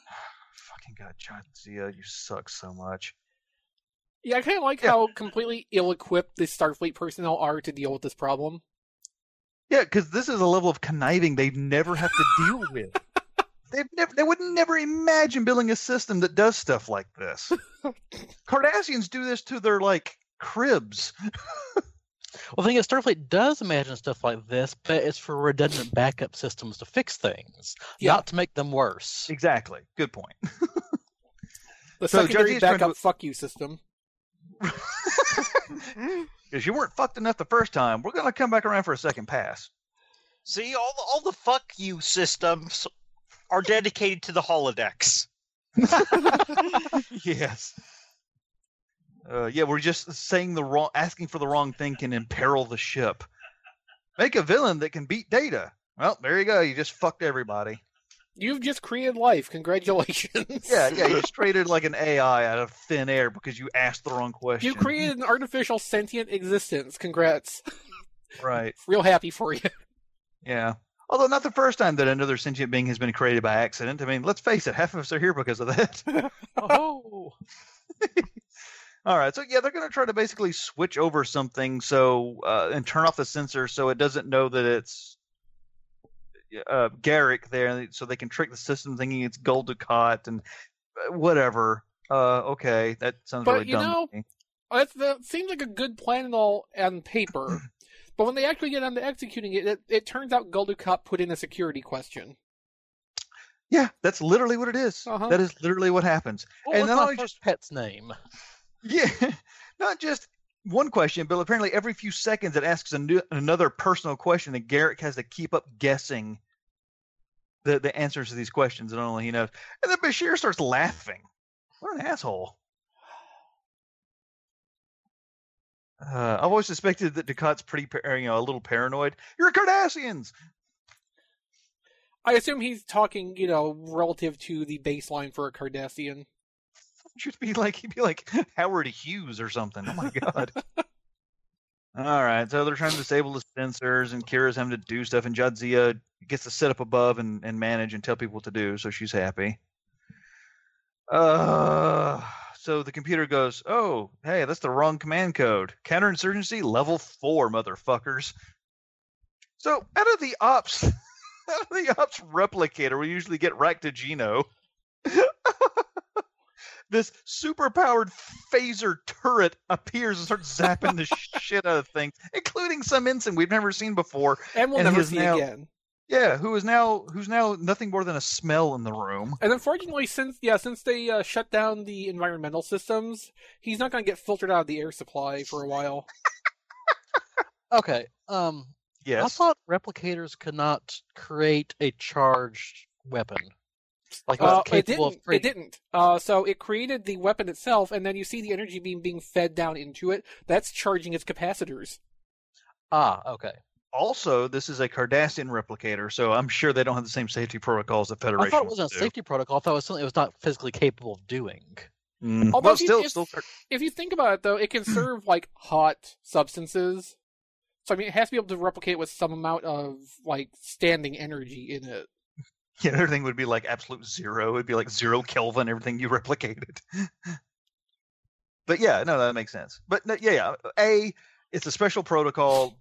god, Jadzia, you suck so much. Yeah, I kind of like Yeah. how completely ill-equipped the Starfleet personnel are to deal with this problem. Yeah, because this is a level of conniving they'd never have to deal with. They've never, they would never imagine building a system that does stuff like this. Cardassians do this to their like cribs. Well, the thing is, Starfleet does imagine stuff like this, but it's for redundant backup systems to fix things, Yeah. not to make them worse. Exactly. Good point. The So secondary Judge is to- backup fuck you system. Because you weren't fucked enough the first time. We're gonna come back around for a second pass. See, all the, all the fuck you systems are dedicated to the holodecks. yes. Uh, yeah, we're just saying the wrong, asking for the wrong thing can imperil the ship. Make a villain that can beat Data. Well, there you go. You just fucked everybody. You've just created life. Congratulations. Yeah, yeah. You just traded like an AI out of thin air because you asked the wrong question. You created an artificial sentient existence. Congrats. right. Real happy for you. Yeah. Although not the first time that another sentient being has been created by accident. I mean, let's face it, half of us are here because of that. Oh, All right, so yeah, they're going to try to basically switch over something so uh, and turn off the sensor so it doesn't know that it's uh, Garak there, so they can trick the system thinking it's Gul Dukat and uh, whatever. Uh, okay, that sounds But, really you dumb. know- to me. That's, that seems like a good plan and all on paper. But when they actually get on to executing it, it, it turns out Gul Dukat put in a security question. Yeah, that's literally what it is. Uh-huh. That is literally what happens. what And was then my I pet's name? Yeah, not just one question, but apparently every few seconds it asks a new, another personal question, and Garak has to keep up guessing the the answers to these questions, and only he knows. And then Bashir starts laughing. What an asshole! Uh, I've always suspected that Dukat's pretty, par- you know, a little paranoid. You're Cardassians. I assume he's talking, you know, relative to the baseline for a Cardassian. Should be like he'd be like Howard Hughes or something. Oh my god. All right, so they're trying to disable the sensors, and Kira's having to do stuff, and Jadzia gets to sit up above and, and manage and tell people what to do, so she's happy. Uh, so the computer goes, "Oh, hey, that's the wrong command code. Counterinsurgency level four, motherfuckers." So out of the ops, out of the ops replicator, we usually get Raktajino. this super powered phaser turret appears and starts zapping the shit out of things, including some ensign we've never seen before. And we'll And never see now- again. Yeah, who is now who's now nothing more than a smell in the room. And unfortunately, since yeah, since they uh, shut down the environmental systems, he's not going to get filtered out of the air supply for a while. Okay. Um, I thought replicators could not create a charged weapon. Like it was Uh, it didn't. of It didn't. Uh, so it created the weapon itself, and then you see the energy beam being fed down into it. That's charging its capacitors. Ah, okay. Also, this is a Cardassian replicator, so I'm sure they don't have the same safety protocols the Federation. I thought it wasn't a do. safety protocol. I thought it was something it was not physically capable of doing. Mm. Although Well, if you- still, if- still, If you think about it, though, it can serve like hot substances. So I mean, it has to be able to replicate with some amount of like standing energy in it. yeah, everything would be like absolute zero. It'd be like zero Kelvin, everything you replicated. but yeah, no, that makes sense. But no, yeah, yeah, A, it's a special protocol.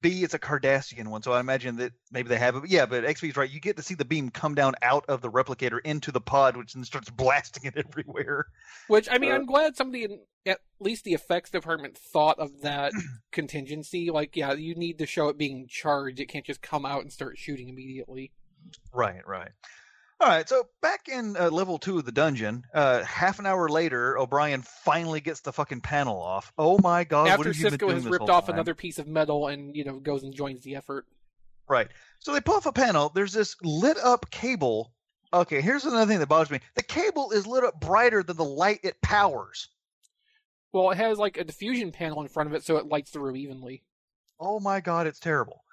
B, it's a Cardassian one, so I imagine that maybe they have it. But yeah, but XP's right. You get to see the beam come down out of the replicator into the pod, which then starts blasting it everywhere. Which I mean, Uh, I'm glad somebody in at least the effects department thought of that contingency. Like, yeah, you need to show it being charged. It can't just come out and start shooting immediately. Right, right. All right, so back in uh, level two of the dungeon, uh, half an hour later, O'Brien finally gets the fucking panel off. Oh my god! what After been Sisko has ripped off time? another piece of metal and you know goes and joins the effort. Right. So they pull off a panel. There's this lit up cable. Okay, here's another thing that bothers me. The cable is lit up brighter than the light it powers. Well, it has like a diffusion panel in front of it, so it lights the room evenly. Oh my god, it's terrible.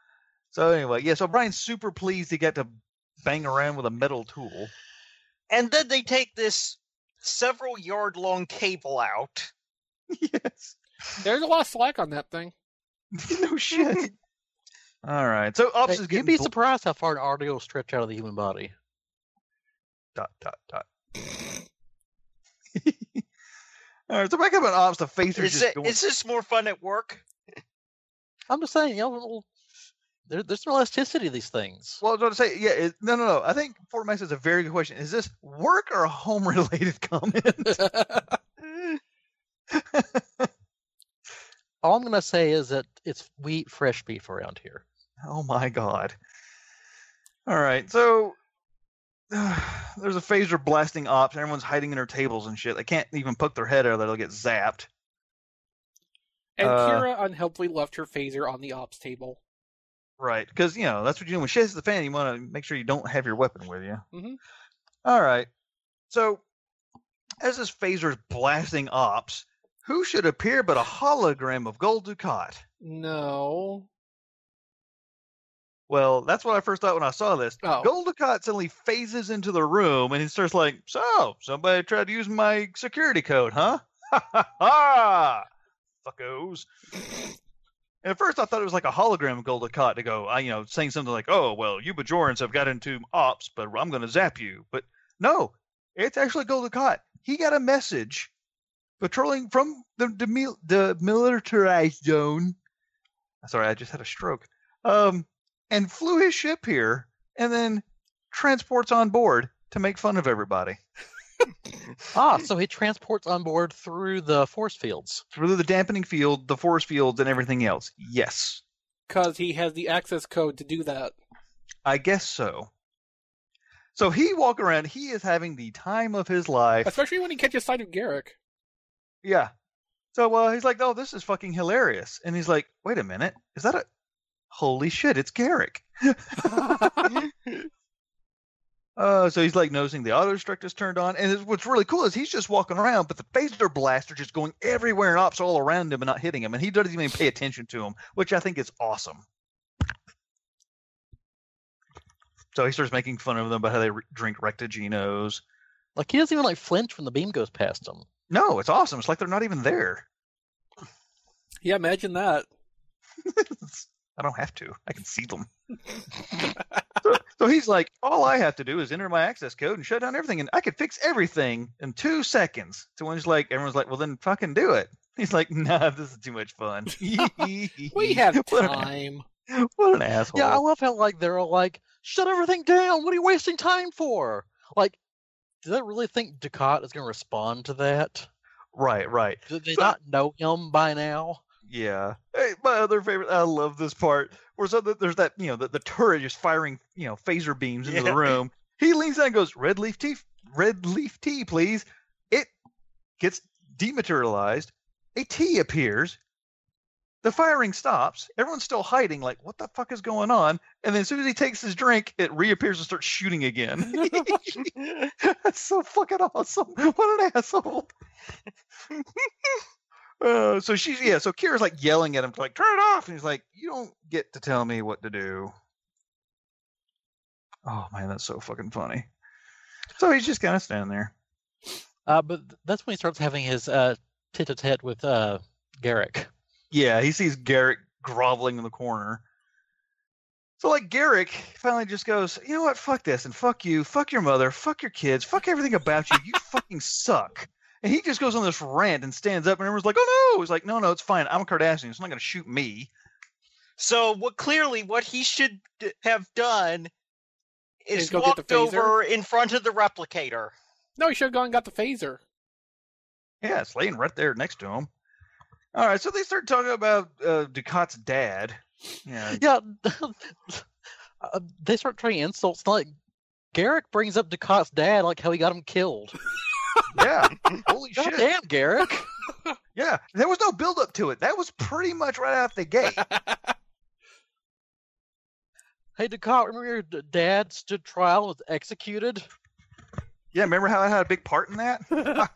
So anyway, yeah. So Brian's super pleased he got to bang around with a metal tool. And then they take this several yard long cable out. yes. There's a lot of slack on that thing. no shit. All right. So Ops Hey, is getting you'd be bl- surprised how far an artery will stretch out of the human body. dot dot dot. All right, so back up on ops. The phasers Is, just it, going. is this more fun at work? I'm just saying, you know, little- there, there's no elasticity to these things. Well, I was going to say, yeah, it, no, no, no. I think Fort Max is a very good question. Is this work or a home-related comment? All I'm gonna say is that it's we eat fresh beef around here. oh my god! All right, so there's a phaser blasting ops. Everyone's hiding in their tables and shit. They can't even poke their head out of they'll get zapped. And Uh, Kira unhelpfully left her phaser on the ops table. Right, because you know that's what you do when shit hits the fan. You want to make sure you don't have your weapon with you. Mhm. All right. So, as this phaser's blasting ops, who should appear but a hologram of Gul Dukat? No. Well, that's what I first thought when I saw this. Oh. Gul Dukat suddenly phases into the room and he starts like, "So, somebody tried to use my security code, huh? Ha ha ha! Fuckos." And at first, I thought it was like a hologram of Gul Dukat to go, I, you know, saying something like, "Oh, well, you Bajorans have got into ops, but I'm going to zap you." But no, it's actually Gul Dukat. He got a message patrolling from the demil- the militarized zone. Sorry, I just had a stroke. Um, and flew his ship here, and then transports on board to make fun of everybody Ah, so he transports on board through the force fields. through the dampening field, the force fields, and everything else. Yes, Because he has the access code to do that. I guess so. So he walk around. He is having the time of his life. Especially when he catches sight of Garak. Yeah. So uh, he's like, "Oh, this is fucking hilarious," and he's like, "Wait a minute, is that a? Holy shit, it's Garak." Uh, so he's like noticing the auto destruct is turned on, and it's, what's really cool is he's just walking around, but the phaser blaster just going everywhere and ops all around him and not hitting him, and he doesn't even pay attention to him, which I think is awesome. So he starts making fun of them about how they re- drink raktajinos. Like he doesn't even like flinch when the beam goes past him. No, it's awesome. It's like they're not even there. Yeah, imagine that. I don't have to. I can see them. so, so he's like, all I have to do is enter my access code and shut down everything, and I could fix everything in two seconds. So when he's like, everyone's like, well, then fucking do it. He's like, nah, this is too much fun. We have What an- time. What an asshole. Yeah, I love how like they're all like, "Shut everything down! What are you wasting time for?" Like, do they really think Dukat is going to respond to that? right, right. Do they So- not know him by now? Yeah. Hey, my other favorite. I love this part where so there's that you know the, the turret just firing you know phaser beams into the room. He leans down and goes, "Red leaf tea, red leaf tea, please." It gets dematerialized. A T appears. The firing stops. Everyone's still hiding, like, what the fuck is going on? And then as soon as he takes his drink, it reappears and starts shooting again. That's so fucking awesome. What an asshole. uh, so she's yeah, so Kira's like yelling at him to like turn it off, and he's like, You don't get to tell me what to do. Oh man, that's so fucking funny. So he's just kind of standing there. Uh, but that's when he starts having his uh, tete-a-tete with uh, Garak. Yeah, he sees Garak groveling in the corner. So like Garak finally just goes, you know what, fuck this and fuck you, fuck your mother, fuck your kids, fuck everything about you. You fucking suck. And he just goes on this rant and stands up and everyone's like, oh no. He's like, no, no, it's fine. I'm a Cardassian. It's not gonna shoot me. So what clearly what he should have done is Is go get the walked over in front of the replicator. No, he should have gone and got the phaser. Yeah, it's laying right there next to him. All right, so they start talking about uh, Dukat's dad. Yeah, Yeah, uh, they start trading insults. Like Garak brings up Dukat's dad, like how he got him killed. yeah. Holy God shit. damn, Garak! Yeah, there was no build up to it. That was pretty much right out the gate. Hey, Dukat, remember your dad stood trial and was executed? Yeah, remember how I had a big part in that?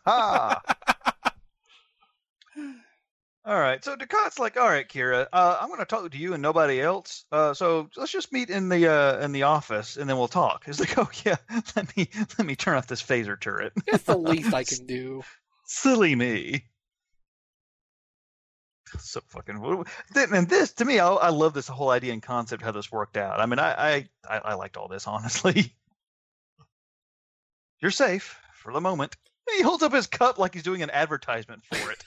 Ha! All right, so Dukat's like, all right, Kira, uh, I'm going to talk to you and nobody else. Uh, so let's just meet in the uh, in the office and then we'll talk. He's like, oh yeah, let me let me turn off this phaser turret. It's the least I can do. Silly me. So fucking. And this, to me, I, I love this whole idea and concept how this worked out. I mean, I, I, I liked all this honestly. You're safe for the moment. He holds up his cup like he's doing an advertisement for it.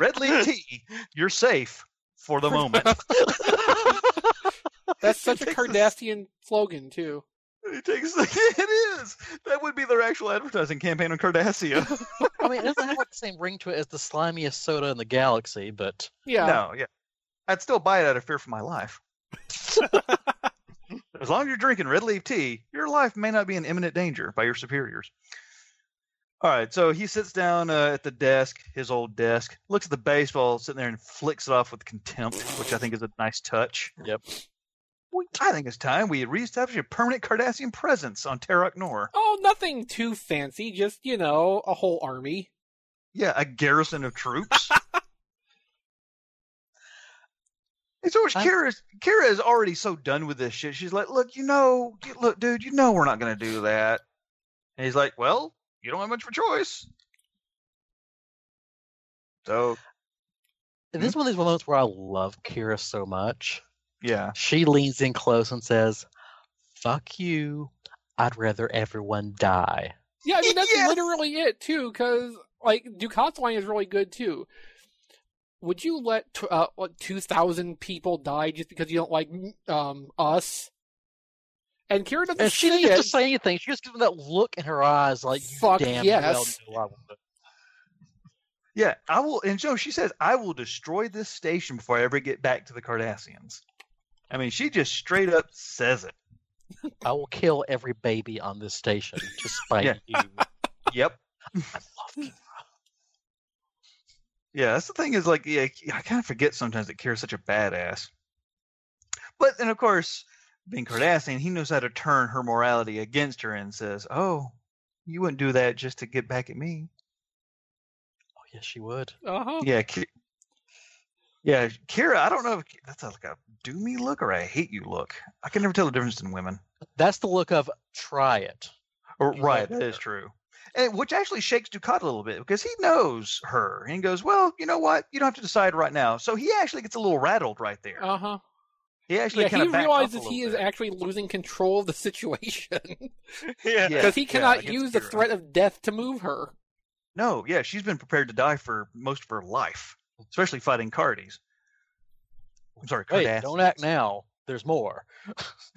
Red leaf tea. You're safe for the moment. That's such a Takes the- Cardassian slogan too. It takes. It is. That would be their actual advertising campaign on Cardassia. I mean, it doesn't have like the same ring to it as the slimiest soda in the galaxy, but Yeah. No, yeah. I'd still buy it out of fear for my life. as long as you're drinking red leaf tea, your life may not be in imminent danger by your superiors. All right, so he sits down uh, at the desk, his old desk, looks at the baseball, sitting there and flicks it off with contempt, which I think is a nice touch. Yep. We, I think it's time we reestablish a permanent Cardassian presence on Terok Nor. Oh, nothing too fancy. Just you know, a whole army. Yeah, a garrison of troops. and so I'm- Kira is already so done with this shit. She's like, "Look, you know, look, dude, you know we're not going to do that." And he's like, "Well, you don't have much of a choice." So this one is one of these moments where I love Kira so much. yeah, She leans in close and says, "Fuck you. I'd rather everyone die." Yeah, I mean that's Yes! literally it too. Because like Dukat's line is really good too. Would you let tw- uh, two thousand people die just because you don't like um us? And Kira doesn't And she say doesn't have it. to say anything. She just gives him that look in her eyes, like, "You Fuck damn yes. well I would." yeah, I will. And Joe, she says, "I will destroy this station before I ever get back to the Cardassians." I mean, she just straight up says it. I will kill every baby on this station to spite Yeah. you. Yep. I love Kira. Yeah, that's the thing is like, yeah, I kind of forget sometimes that Kira's such a badass. But then, of course, being Cardassian, he knows how to turn her morality against her and says, "Oh, you wouldn't do that just to get back at me." Oh, yes, she would. Uh huh. Yeah, Ki- yeah, Kira. I don't know if that's like a do me look or a hate you look. I can never tell the difference in women. That's the look of try it. Or, right, that is true. And which actually shakes Dukat a little bit because he knows her and he goes, "Well, you know what? You don't have to decide right now." So he actually gets a little rattled right there. Uh huh. He actually Yeah, kind he of realizes he is actually losing control of the situation Yeah, Yeah. because he cannot against use the Kira. threat of death to move her. No, yeah, she's been prepared to die for most of her life, especially fighting Cardis. I'm sorry, Wait, Cardassians. don't act now. There's more.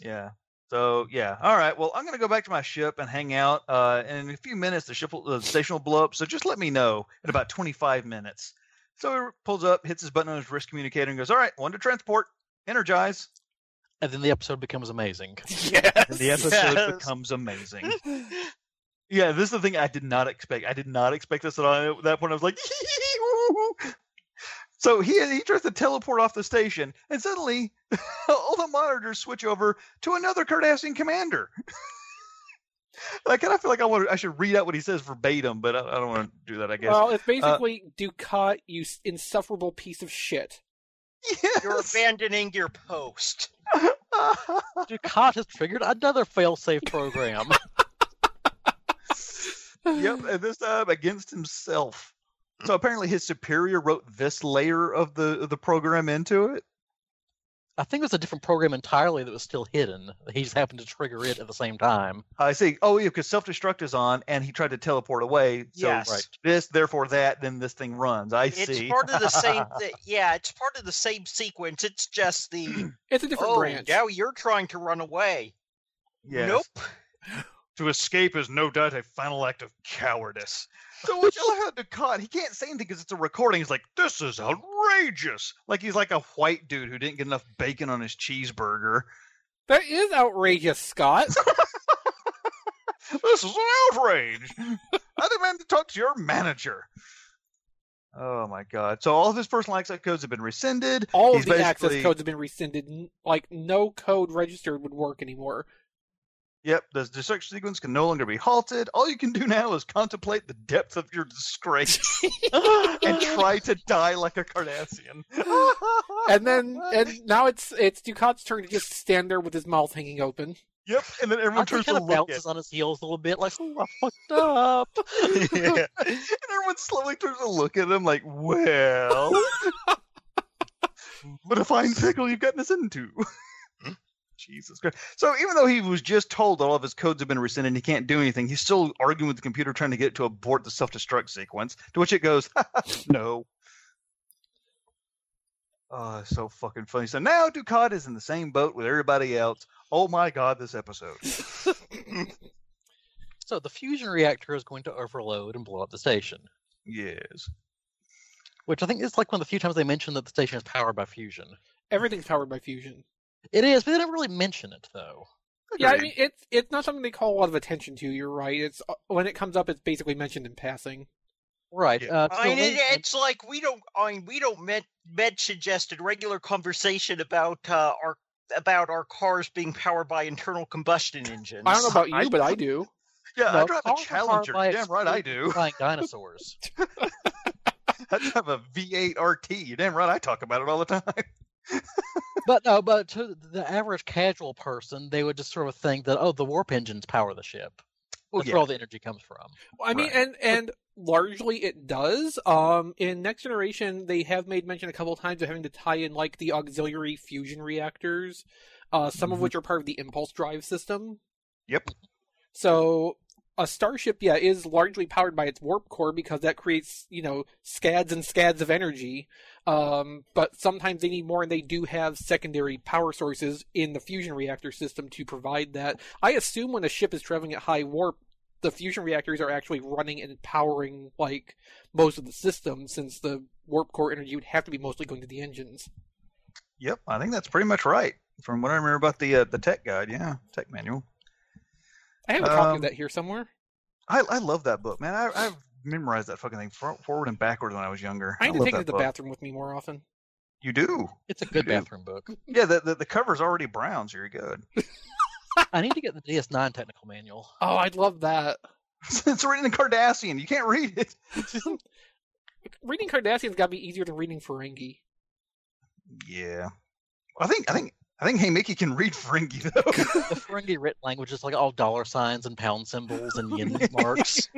yeah. So yeah, all right. Well, I'm gonna go back to my ship and hang out. Uh, and in a few minutes, the ship, will, the station will blow up. So just let me know in about 25 minutes. So he pulls up, hits his button on his wrist communicator, and goes, "All right, one to transport, energize." And then the episode becomes amazing. Yes. And the episode yes. becomes amazing. Yeah, this is the thing I did not expect. I did not expect this at all. At that point, I was like, So he he tries to teleport off the station, and suddenly all the monitors switch over to another Cardassian commander. And I kind of feel like I want to, I should read out what he says verbatim, but I, I don't want to do that. I guess. Well, it's uh, basically Dukat, you insufferable piece of shit. Yes. You're abandoning your post. Dukat has triggered another failsafe program. yep, and this time against himself. So apparently his superior wrote this layer of the of the program into it. I think it was a different program entirely that was still hidden. He just happened to trigger it at the same time. I see. Oh, yeah, because self destruct is on, and he tried to teleport away. So Yes. Right. this, therefore that, then this thing runs. I It's see. part of the same. Th- yeah, it's part of the same sequence. It's just the. It's a different oh, branch. now you're trying to run away. Yes. Nope. To escape is no doubt a final act of cowardice. So what you how Dukat, he can't say anything because it's a recording. He's like, "This is outrageous!" Like he's like a white dude who didn't get enough bacon on his cheeseburger. That is outrageous, Scott. This is an outrage. I demand to talk to your manager. Oh my god! So all of his personal access codes have been rescinded. All He's of the access codes have been rescinded. Like no code registered would work anymore. Yep, the destruction sequence can no longer be halted. All you can do now is contemplate the depth of your disgrace and try to die like a Cardassian. And then and now it's it's Dukat's turn to just stand there with his mouth hanging open. Yep, and then everyone turns he to kind of look at on his heels a little bit, like, oh, I fucked up. yeah. And everyone slowly turns to look at him like, well, what a fine pickle you've gotten us into. Jesus Christ. So even though he was just told that all of his codes have been rescinded and he can't do anything, he's still arguing with the computer trying to get it to abort the self-destruct sequence, to which it goes, no. Oh, it's so fucking funny. So now Dukat is in the same boat with everybody else. Oh my god, this episode. So the fusion reactor is going to overload and blow up the station, Yes. which I think is like one of the few times they mention that the station is powered by fusion. Everything's powered by fusion. It is, but they don't really mention it though. Yeah, I mean it's it's not something they call a lot of attention to. You're right. It's uh, when it comes up, it's basically mentioned in passing. Right. Yeah. Uh, I mean, it, they- it's like we don't. I mean, we don't men- mention just in regular conversation about uh, our about our cars being powered by internal combustion engines. I don't know about you, I- but I do. Yeah, I drive a cars are powered Challenger. by Damn right I do. flying dinosaurs. I drive a V8 RT. You damn right I talk about it all the time. But no, but to the average casual person, they would just sort of think that oh, the warp engines power the ship. Well, That's yeah. where all the energy comes from. I mean, and and largely it does. Um, in Next Generation, they have made mention a couple of times of having to tie in like the auxiliary fusion reactors, uh, some of Mhm. which are part of the impulse drive system. Yep. So a starship, yeah, is largely powered by its warp core because that creates, you know, scads and scads of energy. Um, but sometimes they need more, and they do have secondary power sources in the fusion reactor system to provide that. I assume when a ship is traveling at high warp, the fusion reactors are actually running and powering like most of the system, since the warp core energy would have to be mostly going to the engines. Yep, I think that's pretty much right. From what I remember about the uh, the tech guide, yeah, tech manual. I have a copy Um, of that here somewhere. I I love that book, man. I, I've memorized that fucking thing for, forward and backward when I was younger. I need to take it to the book. bathroom with me more often. You do. It's a good do. bathroom book. Yeah, the, the the cover's already brown, so you're good. I need to get the DS9 technical manual. Oh, I'd love that. it's written in Cardassian. You can't read it. Reading Cardassian's got to be easier than reading Ferengi. Yeah. I think I think I think Hey Mickey can read Ferengi though. The Ferengi written language is like all dollar signs and pound symbols and yen marks.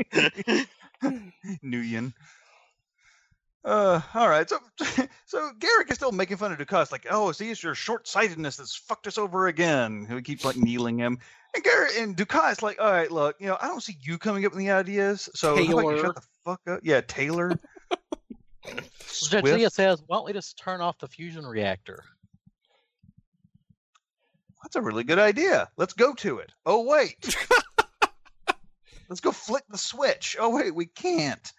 Nuyen. Uh, all right. So, so Garak is still making fun of Dukat, like, "Oh, see, it's your short-sightedness that's fucked us over again." He keeps like kneeling him, and Garak and Dukat's like, "All right, look, you know, I don't see you coming up with any ideas, so how about you tailor. shut the fuck up." Yeah, tailor. So says, "Why don't we just turn off the fusion reactor?" That's a really good idea. Let's go to it. Oh wait. Let's go flick the switch. Oh wait, we can't.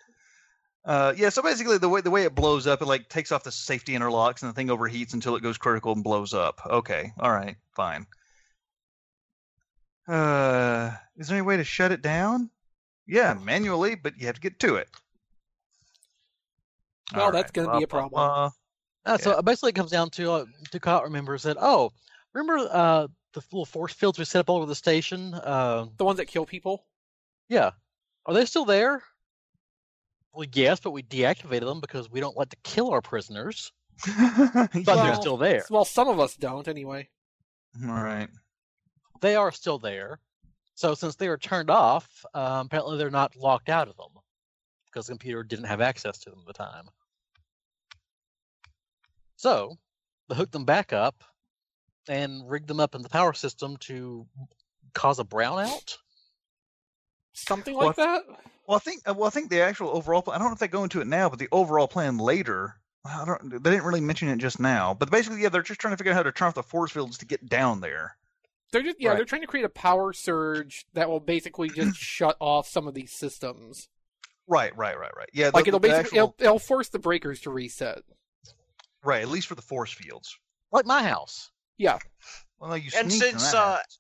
Uh, yeah, so basically the way the way it blows up, it like takes off the safety interlocks and the thing overheats until it goes critical and blows up. Okay, all right, fine. Uh, is there any way to shut it down? Yeah, manually, but you have to get to it. Well, All that's right, gonna be a blah, blah, problem. blah. Uh, so basically, it comes down to uh, Dukat remembers that. Oh, remember uh, the little force fields we set up all over the station? Uh, The ones that kill people. Yeah, are they still there? Well, yes, but we deactivated them because we don't like to kill our prisoners. But they're still there. Well, some of us don't anyway. All right. They are still there. So since they were turned off, um, apparently they're not locked out of them because the computer didn't have access to them at the time. So they hooked them back up and rigged them up in the power system to cause a brownout. Something Well, like that. Well, I think uh, well, I think the actual overall. Plan, I don't know if they go into it now, but the overall plan later. I don't. They didn't really mention it just now, but basically, yeah, they're just trying to figure out how to turn off the force fields to get down there. They're just yeah, Right. they're trying to create a power surge that will basically just shut off some of these systems. Right, right, right, right. Yeah, Like it'll the basically actual- it'll, it'll force the breakers to reset. right, at least for the force fields. Like my house. Yeah, Well, you And sneaked in since, that uh, house.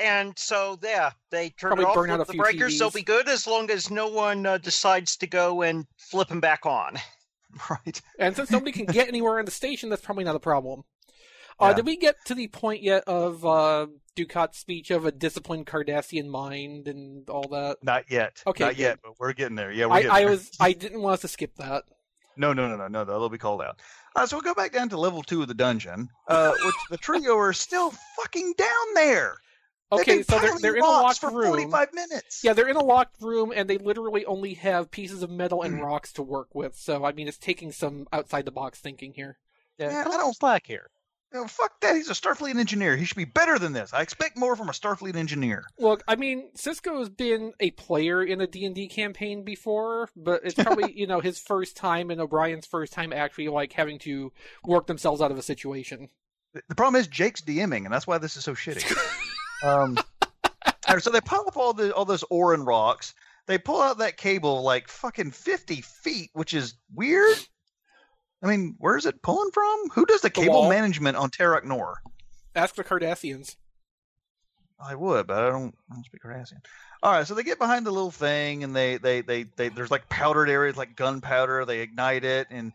And so, yeah, they turn Probably it off burn out a the few breakers. They'll be good as long as no one uh, decides to go and flip them back on. right. and since nobody can get anywhere in the station, that's probably not a problem. Uh, Yeah. Did we get to the point yet of uh, Dukat's speech of a disciplined Cardassian mind and all that? Not yet. Okay, Not good. yet, but we're getting there. Yeah, we're I, getting I there. was I didn't want us to skip that. No, no, no, no, no. That'll be called out. Uh, so we'll go back down to level two of the dungeon, uh, which the trio are still fucking down there. They've Okay, so they're they're in a locked for room. 45 minutes. Yeah, they're in a locked room, and they literally only have pieces of metal Mm. and rocks to work with. So I mean, it's taking some outside the box thinking here. Yeah, Yeah, cut I a little don't- slack here. No, fuck that. He's a Starfleet engineer. He should be better than this. I expect more from a Starfleet engineer. Look, I mean, Sisko's been a player in a D&D campaign before, but it's probably, you know, his first time and O'Brien's first time actually, like, having to work themselves out of a situation. The- The problem is Jake's DMing, and that's why this is so shitty. um, so they pile up all the all those ore and rocks. They pull out that cable like fucking fifty feet, which is weird. I mean, where is it pulling from? Who does the, The cable wall. management on Terok Nor? Ask the Cardassians. I would, but I don't, I don't speak Cardassian. All right, so they get behind the little thing, and they, they, they, they, there's like powdered areas, like gunpowder. They ignite it, and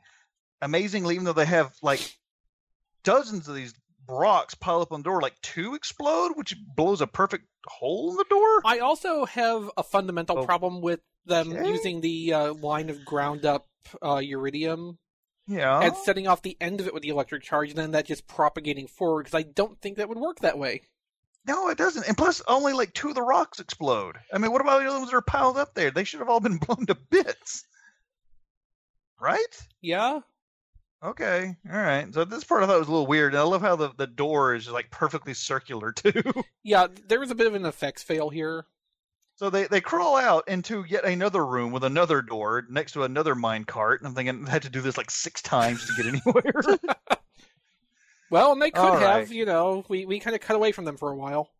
amazingly, even though they have like dozens of these rocks pile up on the door, like two explode, which blows a perfect hole in the door. I also have a fundamental Oh. problem with them Okay. using the uh, line of ground up uh, uridium Yeah, and setting off the end of it with the electric charge, and then that just propagating forward, because I don't think that would work that way. no, it doesn't. And plus, only like two of the rocks explode. I mean, what about the other ones that are piled up there? They should have all been blown to bits, right? Yeah? Okay, all right. So this part I thought was a little weird. And I love how the, the door is like perfectly circular too. Yeah, there was a bit of an effects fail here. so they, they crawl out into yet another room with another door next to another mine cart. And I'm thinking I had to do this like six times to get anywhere. Well, and they could All have, right. you know, we, we kind of cut away from them for a while.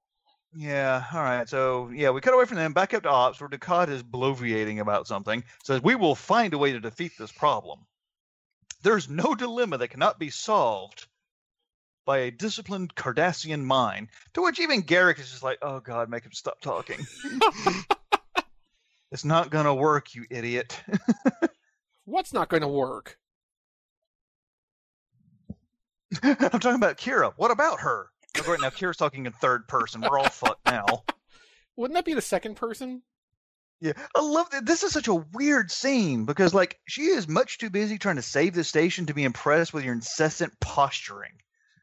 yeah, all right. So yeah, we cut away from them, back up to ops where Dukat is bloviating about something. Says we will find a way to defeat this problem. There's no dilemma that cannot be solved by a disciplined Cardassian mind. To which even Garak is just like, oh god, make him stop talking. it's not gonna work, you idiot. What's not going to work? I'm talking about Kira. What about her? Right now, Kira's talking in third person. We're all fucked now. Wouldn't that be the second person? Yeah, I love that. This is such a weird scene because, like, she is much too busy trying to save the station to be impressed with your incessant posturing.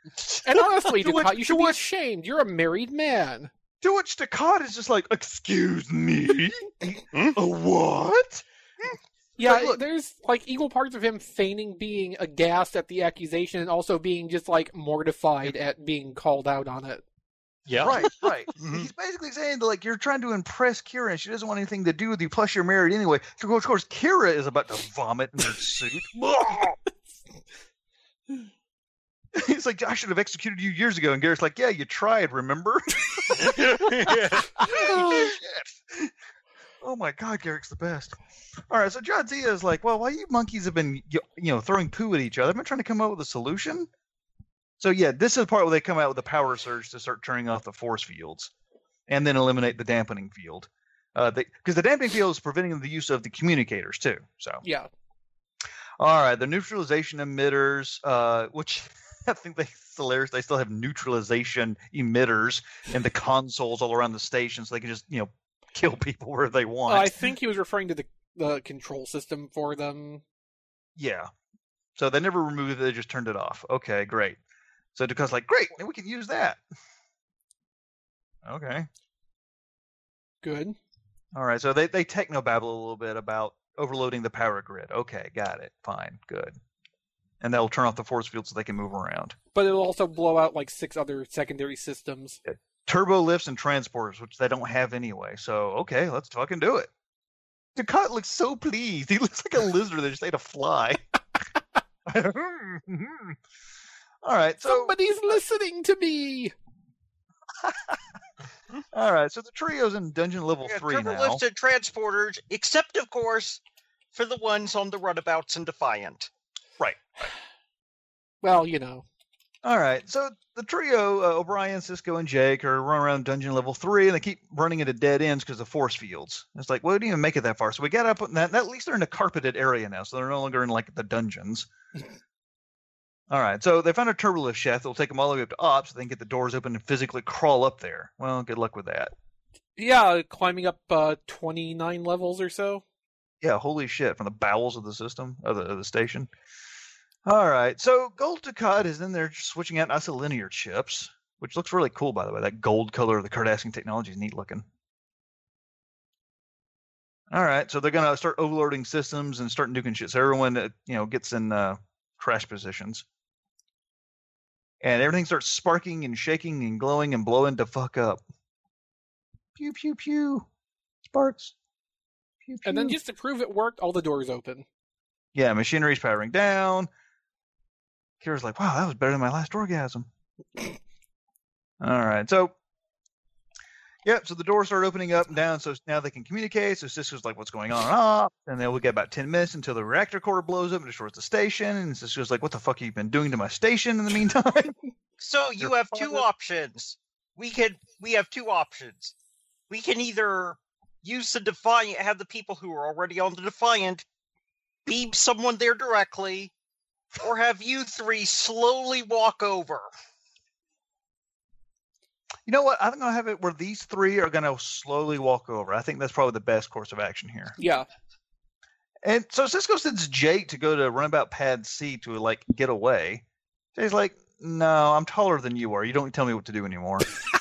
And honestly, To which- Dukat, you should be which- ashamed. You're a married man. To which Dukat is just like, "Excuse me, a what?" Yeah, Like, look- there's like equal parts of him feigning being aghast at the accusation and also being just like mortified at being called out on it. Yeah. Right, right. Mm-hmm. He's basically saying that, like, you're trying to impress Kira and she doesn't want anything to do with you. Plus, you're married anyway. So, of course, Kira is about to vomit in her suit. He's like, I should have executed you years ago. And Garak's like, Yeah, you tried, remember? oh. Oh my God, Garak's the best. All right, so Jadzia is like, well, while you monkeys have been, you you know, throwing poo at each other, I've been trying to come up with a solution. So yeah, this is the part where they come out with the power surge to start turning off the force fields, and then eliminate the dampening field. Uh, because the dampening field is preventing the use of the communicators too. So Yeah. All right, the neutralization emitters, uh, which I think they hilarious. They still have neutralization emitters in the consoles all around the station, so they can just you know kill people where they want. I think he was referring to the the control system for them. Yeah. So they never removed it; they just turned it off. Okay, great. So Dukat's like, great, we can use that. Okay. Good. All right. So they they techno babble a little bit about overloading the power grid. Okay, got it. Fine, good. And that'll turn off the force field so they can move around. But it'll also blow out like six other secondary systems. Turbo lifts and transporters, which they don't have anyway. So okay, let's fucking do it. Dukat looks so pleased. He looks like a lizard that just ate a fly. Hmm, hmm, hmm. All right, so Somebody's listening to me. all right, so the trio's in dungeon level Yeah, three turbo now. lifts and transporters, except of course for the ones on the runabouts and Defiant. Right. Well, you know. All right, so the trio, uh, O'Brien, Sisko, and Jake, are running around dungeon level three, and they keep running into dead ends because of force fields. It's like, well, we didn't even make it that far, so we got up. That, at least they're in a carpeted area now, so they're no longer in like the dungeons. All right, so they found a turbolift shaft that'll take them all the way up to ops, so they can get the doors open and physically crawl up there. Well, good luck with that. Yeah, climbing up uh, 29 levels or so. Yeah, holy shit, from the bowels of the system of the, of the station. All right, so Gul Dukat is in there switching out isolinear chips, which looks really cool, by the way. That gold color of the Cardassian technology is neat looking. All right, so they're gonna start overloading systems and start nuking shit. So everyone, uh, you know, gets in uh, crash positions, and everything starts sparking and shaking and glowing and blowing to fuck up. Pew pew pew, sparks. Pew, pew. And then just to prove it worked, all the doors open. Yeah, machinery's powering down. Kira's like, wow, that was better than my last orgasm. All right, so, yep, so the doors start opening up and down, so now they can communicate. So Sisko's like, what's going on and off? And then we'll get about 10 minutes until the reactor core blows up and destroys the station. And Sisko's like, what the fuck have you been doing to my station in the meantime? So you Your have two options. We can we have two options. We can either use the Defiant, have the people who are already on the Defiant beam someone there directly, or have you three slowly walk over. You know what? I'm going to have it where these three are going to slowly walk over. I think that's probably the best course of action here. Yeah. And so Sisko sends Jake to go to runabout pad C to like get away. Jay's like, "No, I'm taller than you are. You don't tell me what to do anymore."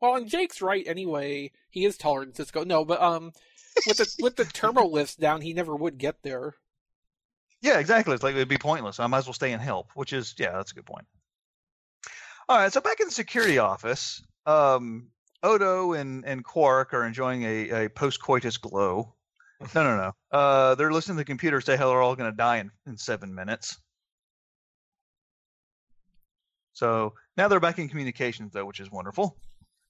Well, and Jake's right anyway. He is taller than Sisko. No, but um, with the with the turbo lifts down, he never would get there. yeah, exactly. It's like it'd be pointless. I might as well stay and help. Which is, yeah, that's a good point. All right, so back in the security office, um, Odo and and Quark are enjoying a, a post coitus glow. No, no, no. Uh, they're listening to the computer say how they're all going to die in, in seven minutes. So now they're back in communications, though, which is wonderful.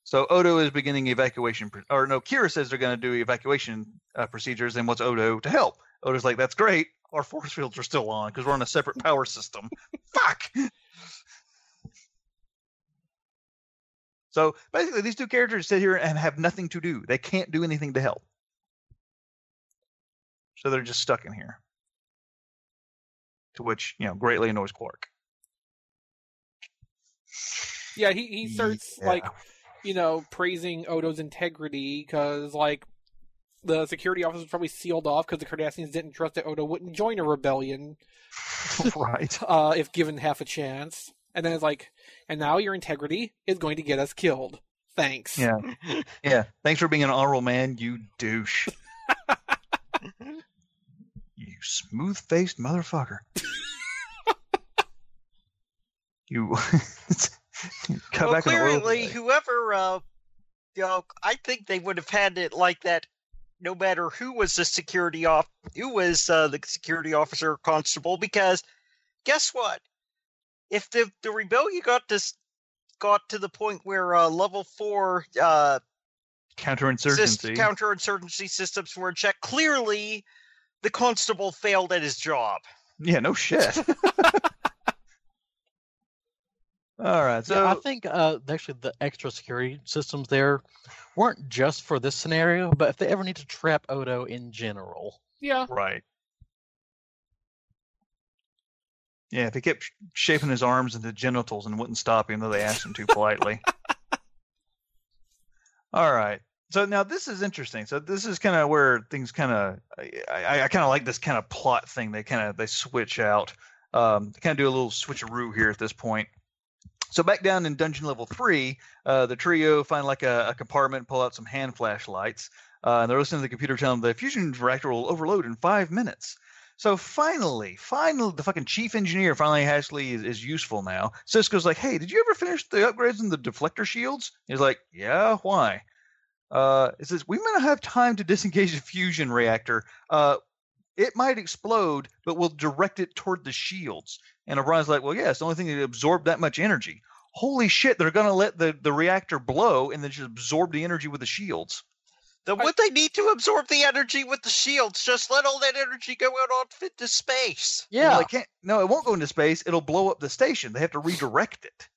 So Odo is beginning evacuation, or no, Kira says they're going to do evacuation uh, procedures, and wants Odo to help. Odo's like, "That's great. Our force fields are still on because we're on a separate power system. Fuck." So basically, these two characters sit here and have nothing to do. They can't do anything to help. So they're just stuck in here. To which, you know, greatly annoys Quark. Yeah, he he starts Yeah. like you know praising Odo's integrity because like the security office was probably sealed off because the Cardassians didn't trust that Odo wouldn't join a rebellion right. uh, if given half a chance. And then it's like, and now your integrity is going to get us killed. Thanks. Yeah. Yeah. Thanks for being an honorable man, you douche. you smooth faced motherfucker. you cut well, back on the oil clearly, whoever, uh, you know, I think they would have had it like that. No matter who was the security off, who was uh, the security officer or constable, because guess what? If the the rebellion got this got to the point where uh, level four uh, counterinsurgency. counterinsurgency systems were in check, clearly the constable failed at his job. yeah, no shit. All right. So So I think uh, actually the extra security systems there weren't just for this scenario, but if they ever need to trap Odo in general. Yeah. Right. Yeah, if he kept shaping his arms into genitals and wouldn't stop him, though they asked him too politely. All right. So now this is interesting. So this is kind of where things kind of I, I, I kind of like this kind of plot thing. They kind of they switch out. Um, they kind of do a little switcheroo here at this point. So back down in dungeon level three, uh, the trio find like a, a compartment, pull out some hand flashlights, uh, and they're listening to the computer tell them the fusion reactor will overload in five minutes. So finally, finally, the fucking chief engineer finally actually is, is useful now. Sisko's like, "Hey, did you ever finish the upgrades in the deflector shields?" He's like, "Yeah, why?" Uh, it says we may not have time to disengage the fusion reactor. Uh, it might explode, but we'll direct it toward the shields. And O'Brien's like, "Well, yeah, it's the only thing that absorbed that much energy." Holy shit! They're gonna let the the reactor blow and then just absorb the energy with the shields. Then would they need to absorb the energy with the shields? Just let all that energy go out off into space. Yeah. Well, it can't. No, it won't go into space. It'll blow up the station. They have to redirect it.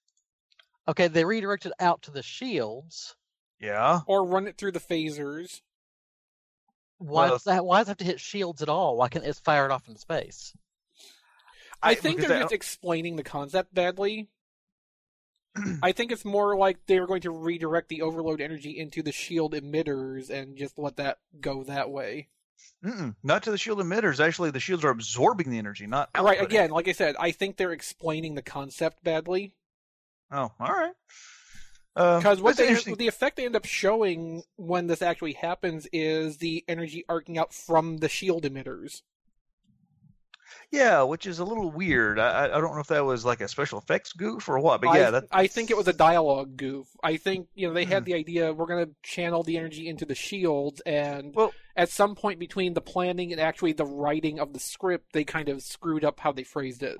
Okay, they redirected out to the shields. Yeah. Or run it through the phasers. Why Well, does that? Why does it have to hit shields at all? Why can't it fire it off into space? I, I- think they're just explaining the concept badly. I think it's more like they're going to redirect the overload energy into the shield emitters and just let that go that way. Mm-mm, not to the shield emitters. Actually, the shields are absorbing the energy, not Right, again, like I said, I think they're explaining the concept badly. Oh, all right. Uh, Because what they the effect they end up showing when this actually happens is the energy arcing out from the shield emitters. Yeah, which is a little weird. I, I I don't know if that was like a special effects goof or what, but I, yeah, that I think it was a dialogue goof. I think you know they had Hmm. the idea we're going to channel the energy into the shields, and Well- at some point between the planning and actually the writing of the script, they kind of screwed up how they phrased it.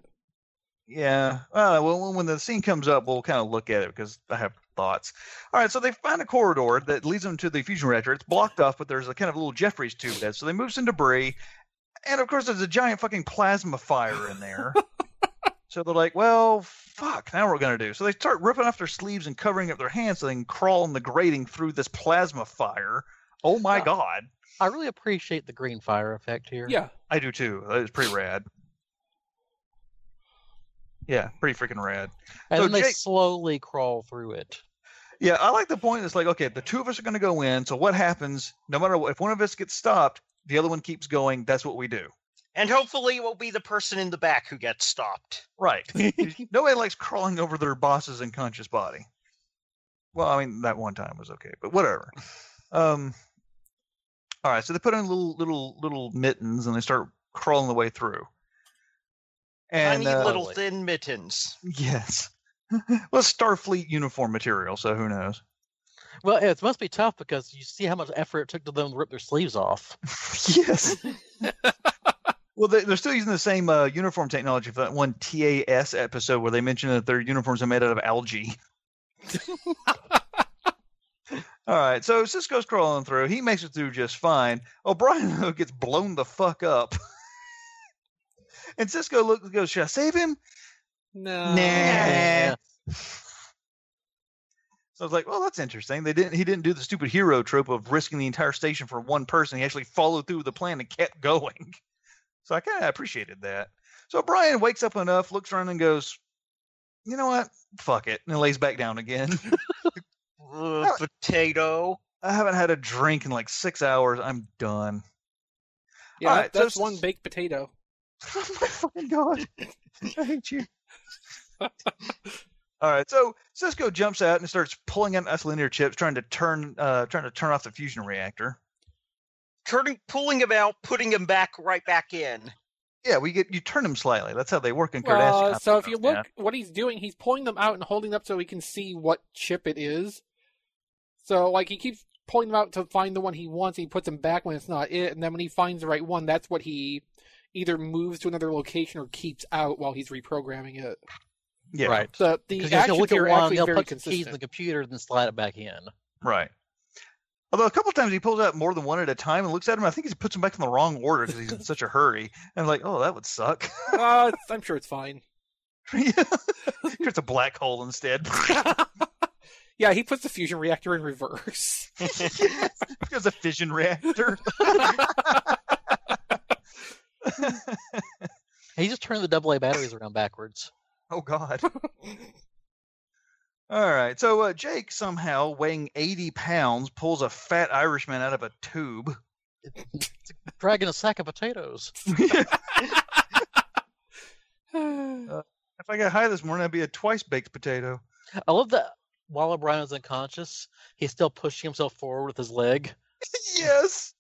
Yeah. Uh, well, when- when the scene comes up, we'll kind of look at it because I have thoughts. All right. So they find a corridor that leads them to the fusion reactor. It's blocked off, but there's a kind of little Jefferies tube there. So they move some debris, and of course, there's a giant fucking plasma fire in there. so they're like, "Well, fuck. Now what we're gonna do?" So they start ripping off their sleeves and covering up their hands so they can crawl on the grating through this plasma fire. Oh my Yeah. god. I really appreciate the green fire effect here. Yeah, I do too. That is pretty rad. Yeah, pretty freaking rad. and So then they Jake- slowly crawl through it. Yeah, I like the point. It's like, okay, the two of us are going to go in. So what happens? No matter what, if one of us gets stopped, the other one keeps going. That's what we do. And hopefully it will be the person in the back who gets stopped. Right. Nobody likes crawling over their boss's unconscious body. Well, I mean, that one time was okay, but whatever. Um. All right, so they put on little, little, little mittens and they start crawling the way through. And Tiny uh, little thin mittens. yes, well, Starfleet uniform material. So who knows? Well, it must be tough because you see how much effort it took to them to rip their sleeves off. yes. well, they, they're still using the same uh, uniform technology for that one TAS episode where they mentioned that their uniforms are made out of algae. All right, so Sisko's crawling through. He makes it through just fine. O'Brien though gets blown the fuck up. and Sisko looks goes, "Should I save him?" no, Nah. So I was like, "Well, that's interesting." They didn't. He didn't do the stupid hero trope of risking the entire station for one person. He actually followed through with the plan and kept going. So I kind of appreciated that. So Brian wakes up enough, looks around, and goes, "You know what? Fuck it," and lays back down again. Ugh, potato. I haven't had a drink in like six hours. I'm done. yeah, All right, that's s- one baked potato. oh my fucking god! I hate you. All right, so Sisko jumps out and starts pulling out isolinear chips, trying to turn, uh, trying to turn off the fusion reactor. Turning, pulling them out, putting them back right back in. Yeah, we get you turn them slightly. That's how they work in Uh, so if you look, Yeah. what he's doing, he's pulling them out and holding them up so he can see what chip it is. So like he keeps pulling them out to find the one he wants, and he puts them back when it's not it, and then when he finds the right one, that's what he either moves to another location or keeps out while he's reprogramming it. Yeah, Right. So the Because you'll actions look at are one, actually they'll very put the keys in the computer, and then slide it back in. right. Although a couple times he pulls out more than one at a time and looks at them. I think he puts them back in the wrong order because he's in such a hurry. And I'm like, oh, that would suck. uh, I'm sure it's fine. It's a black hole instead. Yeah, he puts the fusion reactor in reverse. because a fission reactor. He just turned the AA batteries around backwards. Oh God. All right. So uh, Jake somehow weighing 80 pounds pulls a fat Irishman out of a tube. Dragging a sack of potatoes. If I got high this morning, I'd be a twice baked potato. I love that while O'Brien is unconscious, he's still pushing himself forward with his leg. yes.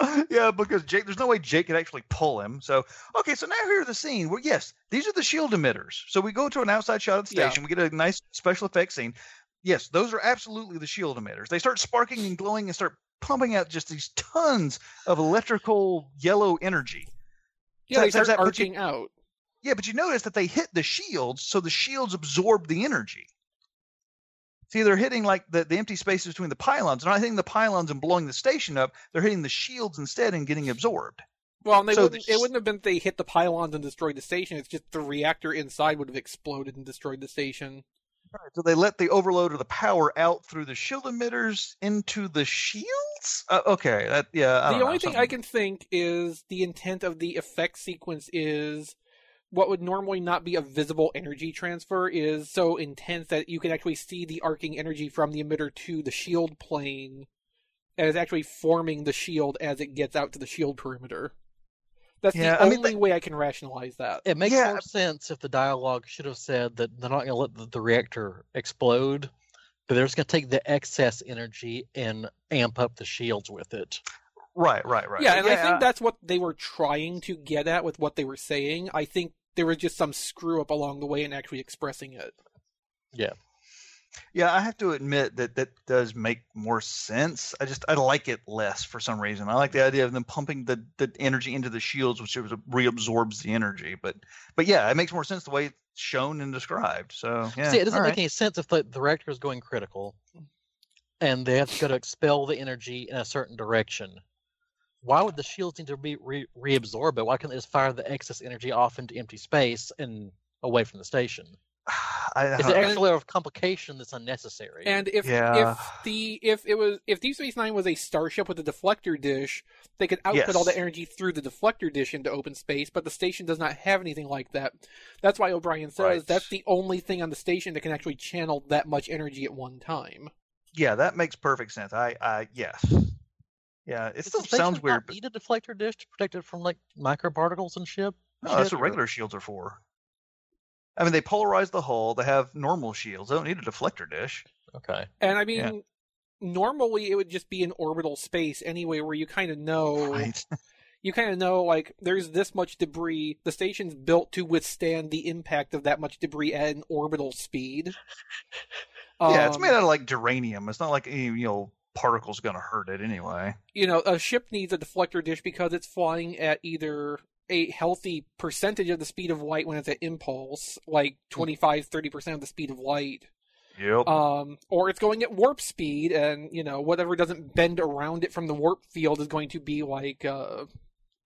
yeah, because Jake, there's no way Jake could actually pull him. So, okay, so now here's the scene where, yes, these are the shield emitters. So we go to an outside shot of the Yeah. station. We get a nice special effects scene. Yes, those are absolutely the shield emitters. They start sparking and glowing and start pumping out just these tons of electrical yellow energy. yeah, they start that- but you- out. Yeah, but you notice that they hit the shields, so the shields absorb the energy. See, they're hitting like the, the empty spaces between the pylons. They're not hitting the pylons and blowing the station up. They're hitting the shields instead and getting absorbed. Well, and they So wouldn't, the- it wouldn't have been they hit the pylons and destroyed the station. It's just the reactor inside would have exploded and destroyed the station. So they let the overload of the power out through the shield emitters into the shields. Uh, okay, that yeah. The only know, thing I can think is the intent of the effect sequence is what would normally not be a visible energy transfer is so intense that you can actually see the arcing energy from the emitter to the shield plane and is actually forming the shield as it gets out to the shield perimeter. That's Yeah, the I mean, only way I can rationalize that. It makes Yeah. more sense if the dialogue should have said that they're not going to let the, the reactor explode, but they're just going to take the excess energy and amp up the shields with it. Right, right, right. Yeah, and I think that's what they were trying to get at with what they were saying. I think there was just some screw up along the way in actually expressing it. Yeah, Yeah, I have to admit that that does make more sense. I just I like it less for some reason. I like the idea of them pumping the, the energy into the shields, which sort reabsorbs the energy. But but yeah, it makes more sense the way it's shown and described. So yeah, See, it doesn't all make right. any sense if the, the reactor is going critical and they have to go to expel the energy in a certain direction. Why would the shields need to be re- reabsorb it? Why can't they just fire the excess energy off into empty space and away from the station? I, I It's an extra layer of complication that's unnecessary. And if Yeah. if the if it was if Deep Space Nine was a starship with a deflector dish, they could output all the energy through the deflector dish into open space, but the station does not have anything like that. That's why O'Brien says Right. that's the only thing on the station that can actually channel that much energy at one time. yeah, that makes perfect sense. I I yes, yeah. It still sounds not weird, but Need a deflector dish to protect it from like microparticles and shit. no, that's shit, what or- regular shields are for. I mean, they polarize the hull. They have normal shields. They don't need a deflector dish. Okay. And I mean, Yeah. normally it would just be an orbital space anyway, where you kind of know Right. you kind of know like there's this much debris. The station's built to withstand the impact of that much debris at an orbital speed. yeah, it's Um, made out of like duranium. It's not like any you know particle's gonna hurt it anyway. you know, a ship needs a deflector dish because it's flying at either a healthy percentage of the speed of light when it's at impulse, like 25, 30% of the speed of light, Yep. um, or it's going at warp speed, and, you know, whatever doesn't bend around it from the warp field is going to be like, uh,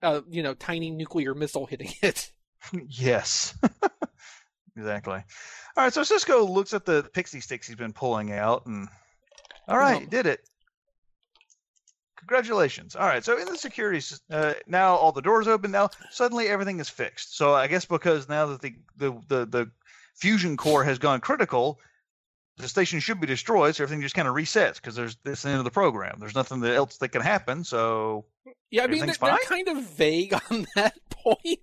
uh, you know, tiny nuclear missile hitting it. yes. exactly. All right, so Sisko looks at the pixie sticks he's been pulling out, and all right, Um, did it. Congratulations. All right, so in the security, uh, now all the doors open. Now suddenly everything is fixed. So I guess because now that the the the, the fusion core has gone critical, the station should be destroyed. So everything just kind of resets because there's this the end of the program. There's nothing else that can happen. So Yeah, I mean, they're, they're kind of vague on that point.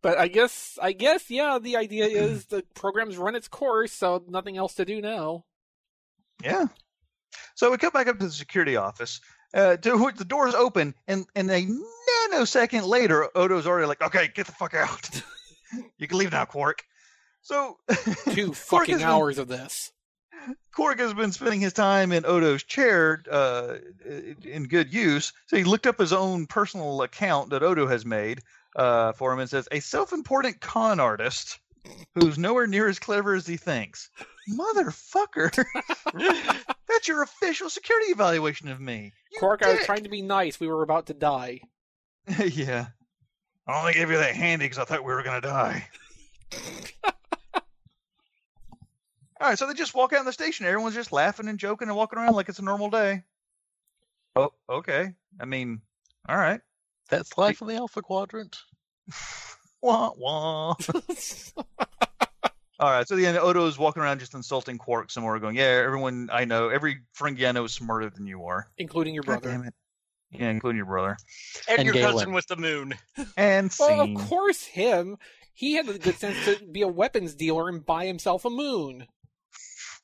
But I guess, I guess, yeah, the idea is the program's run its course, so nothing else to do now. Yeah. So we come back up to the security office. Uh, to which the doors open, and and a nanosecond later, Odo's already like, "Okay, get the fuck out. you can leave now, Quark." So Two fucking been- hours of this. Quark has been spending his time in Odo's chair uh, in good use. So he looked up his own personal account that Odo has made uh, for him and says, "A self-important con artist who's nowhere near as clever as he thinks." Motherfucker, that's your official security evaluation of me. You Quark, I was trying to be nice. We were about to die. yeah. I only gave you that handy because I thought we were gonna die. All right, so they just walk out in the station. Everyone's just laughing and joking and walking around like it's a normal day. Oh, okay. I mean, all right. That's life in the Alpha Quadrant. Wah wah. All right, so the end, Odo's walking around just insulting Quark some more, going, "Yeah, everyone I know, every Ferengi I know is smarter than you are." including your God brother. damn it. Yeah, including your brother. And, And your Gaila. cousin with the moon. And Well, scene. of course, him. He had the good sense to be a weapons dealer and buy himself a moon.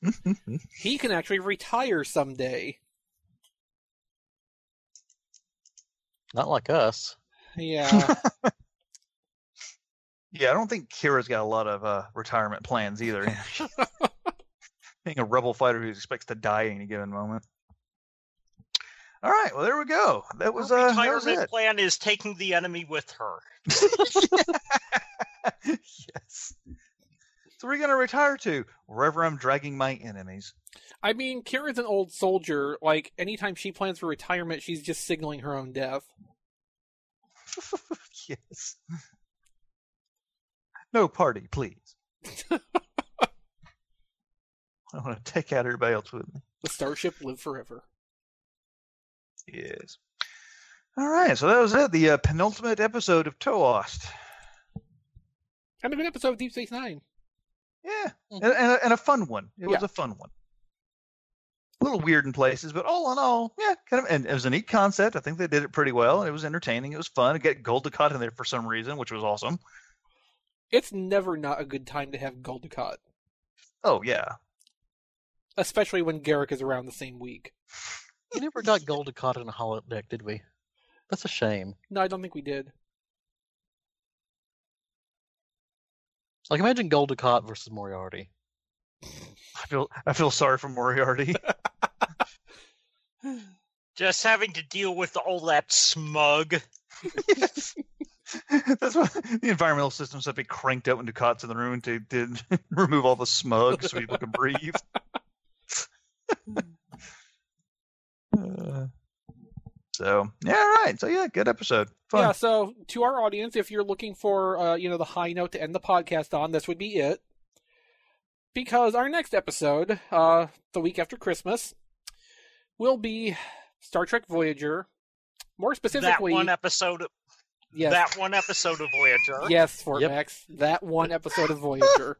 He can actually retire someday. Not like us. Yeah. yeah, I don't think Kira's got a lot of uh, retirement plans either. Being a rebel fighter who expects to die at any given moment. All right, well there we go. That was Her uh, that was retirement it. plan is taking the enemy with her. yes. So we're gonna retire to wherever I'm dragging my enemies. I mean, Kira's an old soldier. Like, anytime she plans for retirement, she's just signaling her own death. yes. No party, please. I want to take out everybody else with me. The starship live forever. Yes. All right, so that was it. The uh, penultimate episode of Toast. And a good episode of Deep Space Nine. Yeah, Mhm. and, and, a, and a fun one. It was a fun one. A little weird in places, but all in all, yeah, kind of. And it was a neat concept. I think they did it pretty well. It was entertaining. It was fun. To get Gul Dukat in there for some reason, which was awesome. It's never not a good time to have Gul Dukat, Oh yeah, especially when Garak is around the same week. We never got Gul Dukat in a holodeck, did we? That's a shame. No, I don't think we did. Like imagine Gul Dukat versus Moriarty. I feel I feel sorry for Moriarty. Just having to deal with all that smug. yes. That's why the environmental systems have to be cranked out into Dukat's in the room to, to remove all the smug so people can breathe. Uh, so yeah, all right. So yeah, good episode. Fun. Yeah, so to our audience, if you're looking for uh, you know the high note to end the podcast on, this would be it. Because our next episode, uh, the week after Christmas, will be Star Trek Voyager. More That specifically, one episode. Yes, That one episode of Voyager. yes, Fort Yep. Max, that one episode of Voyager,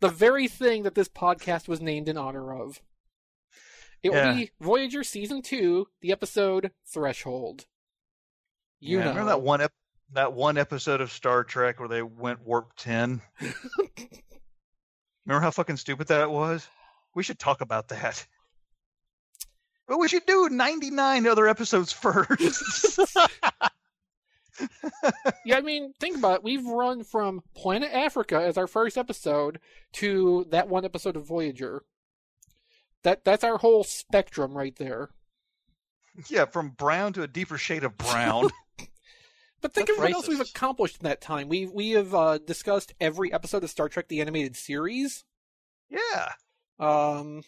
the very thing that this podcast was named in honor of. It Yeah. will be Voyager season two, the episode Threshold. You Yeah, know, remember that one ep- that one episode of Star Trek where they went warp ten? remember how fucking stupid that was? We should talk about that. But we should do 99 other episodes first. Yeah, I mean, think about it. We've run from Planet Africa as our first episode to that one episode of Voyager. That that's our whole spectrum right there. yeah, from brown to a deeper shade of brown. But think That's of what else we've accomplished in that time. We we have uh, discussed every episode of Star Trek: The Animated Series. yeah. Um,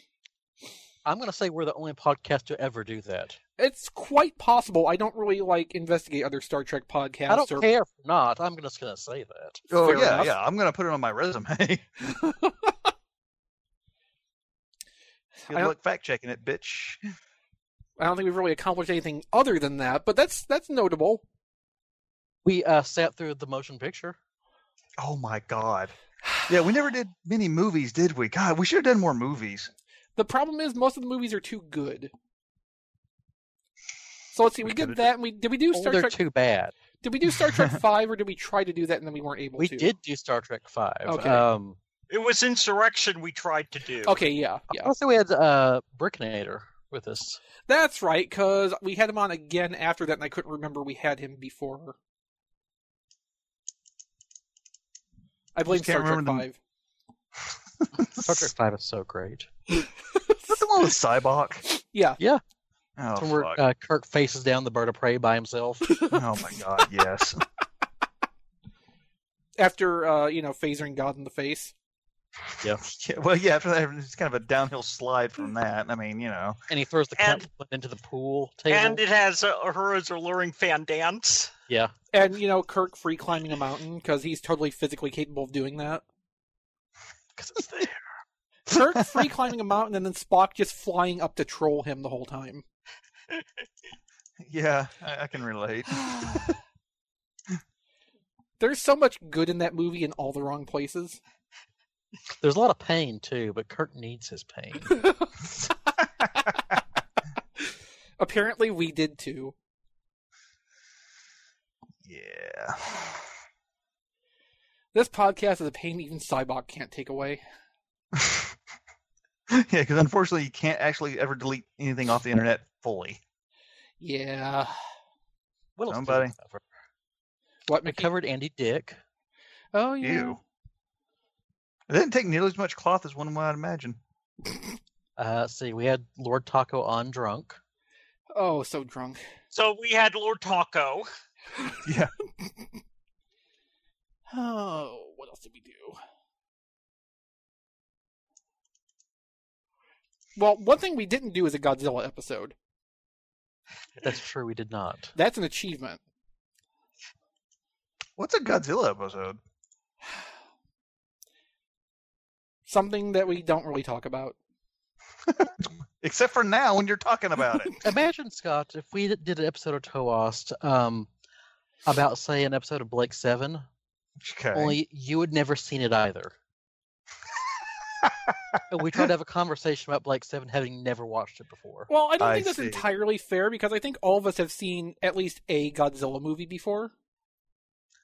I'm gonna say we're the only podcast to ever do that. it's quite possible. I don't really like investigate other Star Trek podcasts. I don't or, care if not. I'm just gonna say that. Oh Fair yeah, enough. yeah. I'm gonna put it on my resume. Good I don't- luck fact checking it, bitch. I don't think we've really accomplished anything other than that. But that's that's notable. We uh, sat through the motion picture. Oh my god. Yeah, we never did many movies, did we? God, we should have done more movies. The problem is most of the movies are too good. So let's see. We, We did that. And we did we do Oh, Star Trek? too bad. Did we do Star Trek Five, or did we try to do that and then we weren't able to? We to? did do Star Trek Five. Okay. Um, It was Insurrection we tried to do. Okay, yeah, yeah, Also, we had uh, Brickinator with us. that's right. Because we had him on again after that, and I couldn't remember we had him before. I blame Star Trek remember Five. Star Trek Five is so great. Is the one with Sybok? Yeah, Yeah. Oh, It's where uh, Kirk faces down the bird of prey by himself. oh my god, yes. after uh, you know phasering God in the face. Yeah, well, yeah. After that, it's kind of a downhill slide from that. I mean, you know. and he throws the And- cat into the pool table. And it has uh, her as alluring fan dance. yeah. And you know Kirk free climbing a mountain because he's totally physically capable of doing that. Because it's there. Kirk free climbing a mountain and then Spock just flying up to troll him the whole time. Yeah, I, I can relate. There's so much good in that movie in all the wrong places. There's a lot of pain too, but Kirk needs his pain. Apparently, we did too. Yeah. This podcast is a pain even Sybok can't take away. yeah, because unfortunately, you can't actually ever delete anything off the internet fully. Yeah. What else we Somebody. cover? What We Mickey? covered Andy Dick. Oh yeah. Ew. It didn't take nearly as much cloth as one might imagine. Uh, see, we had Lord Taco on drunk. Oh, so drunk. So we had Lord Taco. Yeah. Oh, what else did we do? Well, one thing we didn't do is a Godzilla episode. That's true, we did not. That's an achievement. What's a Godzilla episode? Something that we don't really talk about. Except for now when you're talking about it. Imagine, Scott, if we did an episode of Toast um, about, say, an episode of Blake Seven, Okay. only you had never seen it either. And we tried to have a conversation about Blake Seven, having never watched it before. Well, I don't I think that's see. entirely fair because I think all of us have seen at least a Godzilla movie before.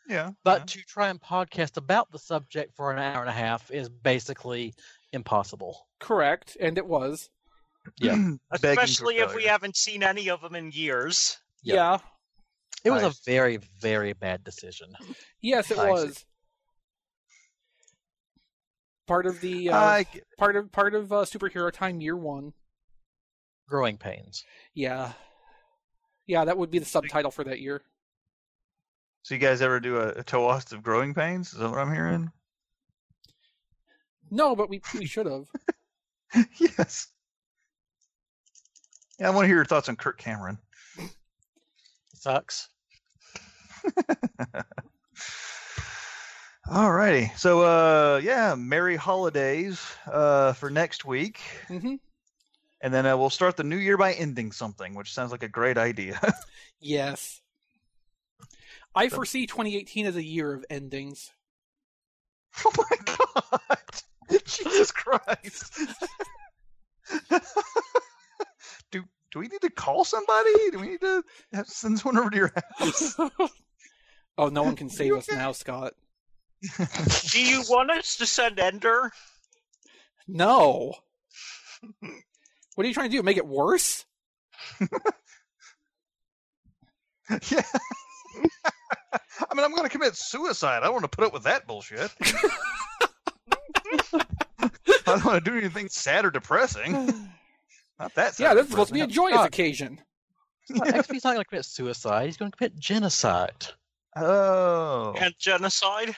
yeah. But to try and podcast about the subject for an hour and a half is basically impossible. Correct, and it was. Yeah. Especially if we haven't seen any of them in years. Yeah. Yeah. It was I a very, very bad decision. Yes, it I see. Was. Part of the uh, I part of part of uh, superhero time year one. Growing pains. Yeah, yeah, that would be the subtitle for that year. so you guys ever do a, a toast of growing pains? Is that what I'm hearing? No, but we we should have. yes. Yeah, I want to hear your thoughts on Kirk Cameron. Sucks. Alrighty. So uh yeah, merry holidays uh for next week. hmm And then uh, we'll start the new year by ending something, which sounds like a great idea. Yes, I foresee 2018 as a year of endings. oh my god. Jesus Christ. do do we need to call somebody? Do we need to have, send someone over to your house? oh, no one can save us okay? now, Scott. Do you want us to send Ender? No. What are you trying to do? Make it worse? yeah. I mean, I'm going to commit suicide. I don't want to put up with that bullshit. I don't want to do anything sad or depressing. Not that sad. yeah, this is supposed to be a joyous God. occasion. Well, XP's not going to commit suicide. He's going to commit genocide. Oh. And genocide?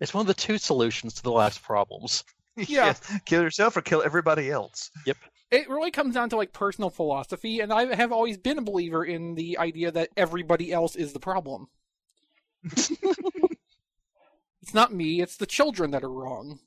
It's one of the two solutions to the last problems. Yeah. Yes. Kill yourself or kill everybody else. Yep. It really comes down to like personal philosophy, and I have always been a believer in the idea that everybody else is the problem. it's not me; it's the children that are wrong.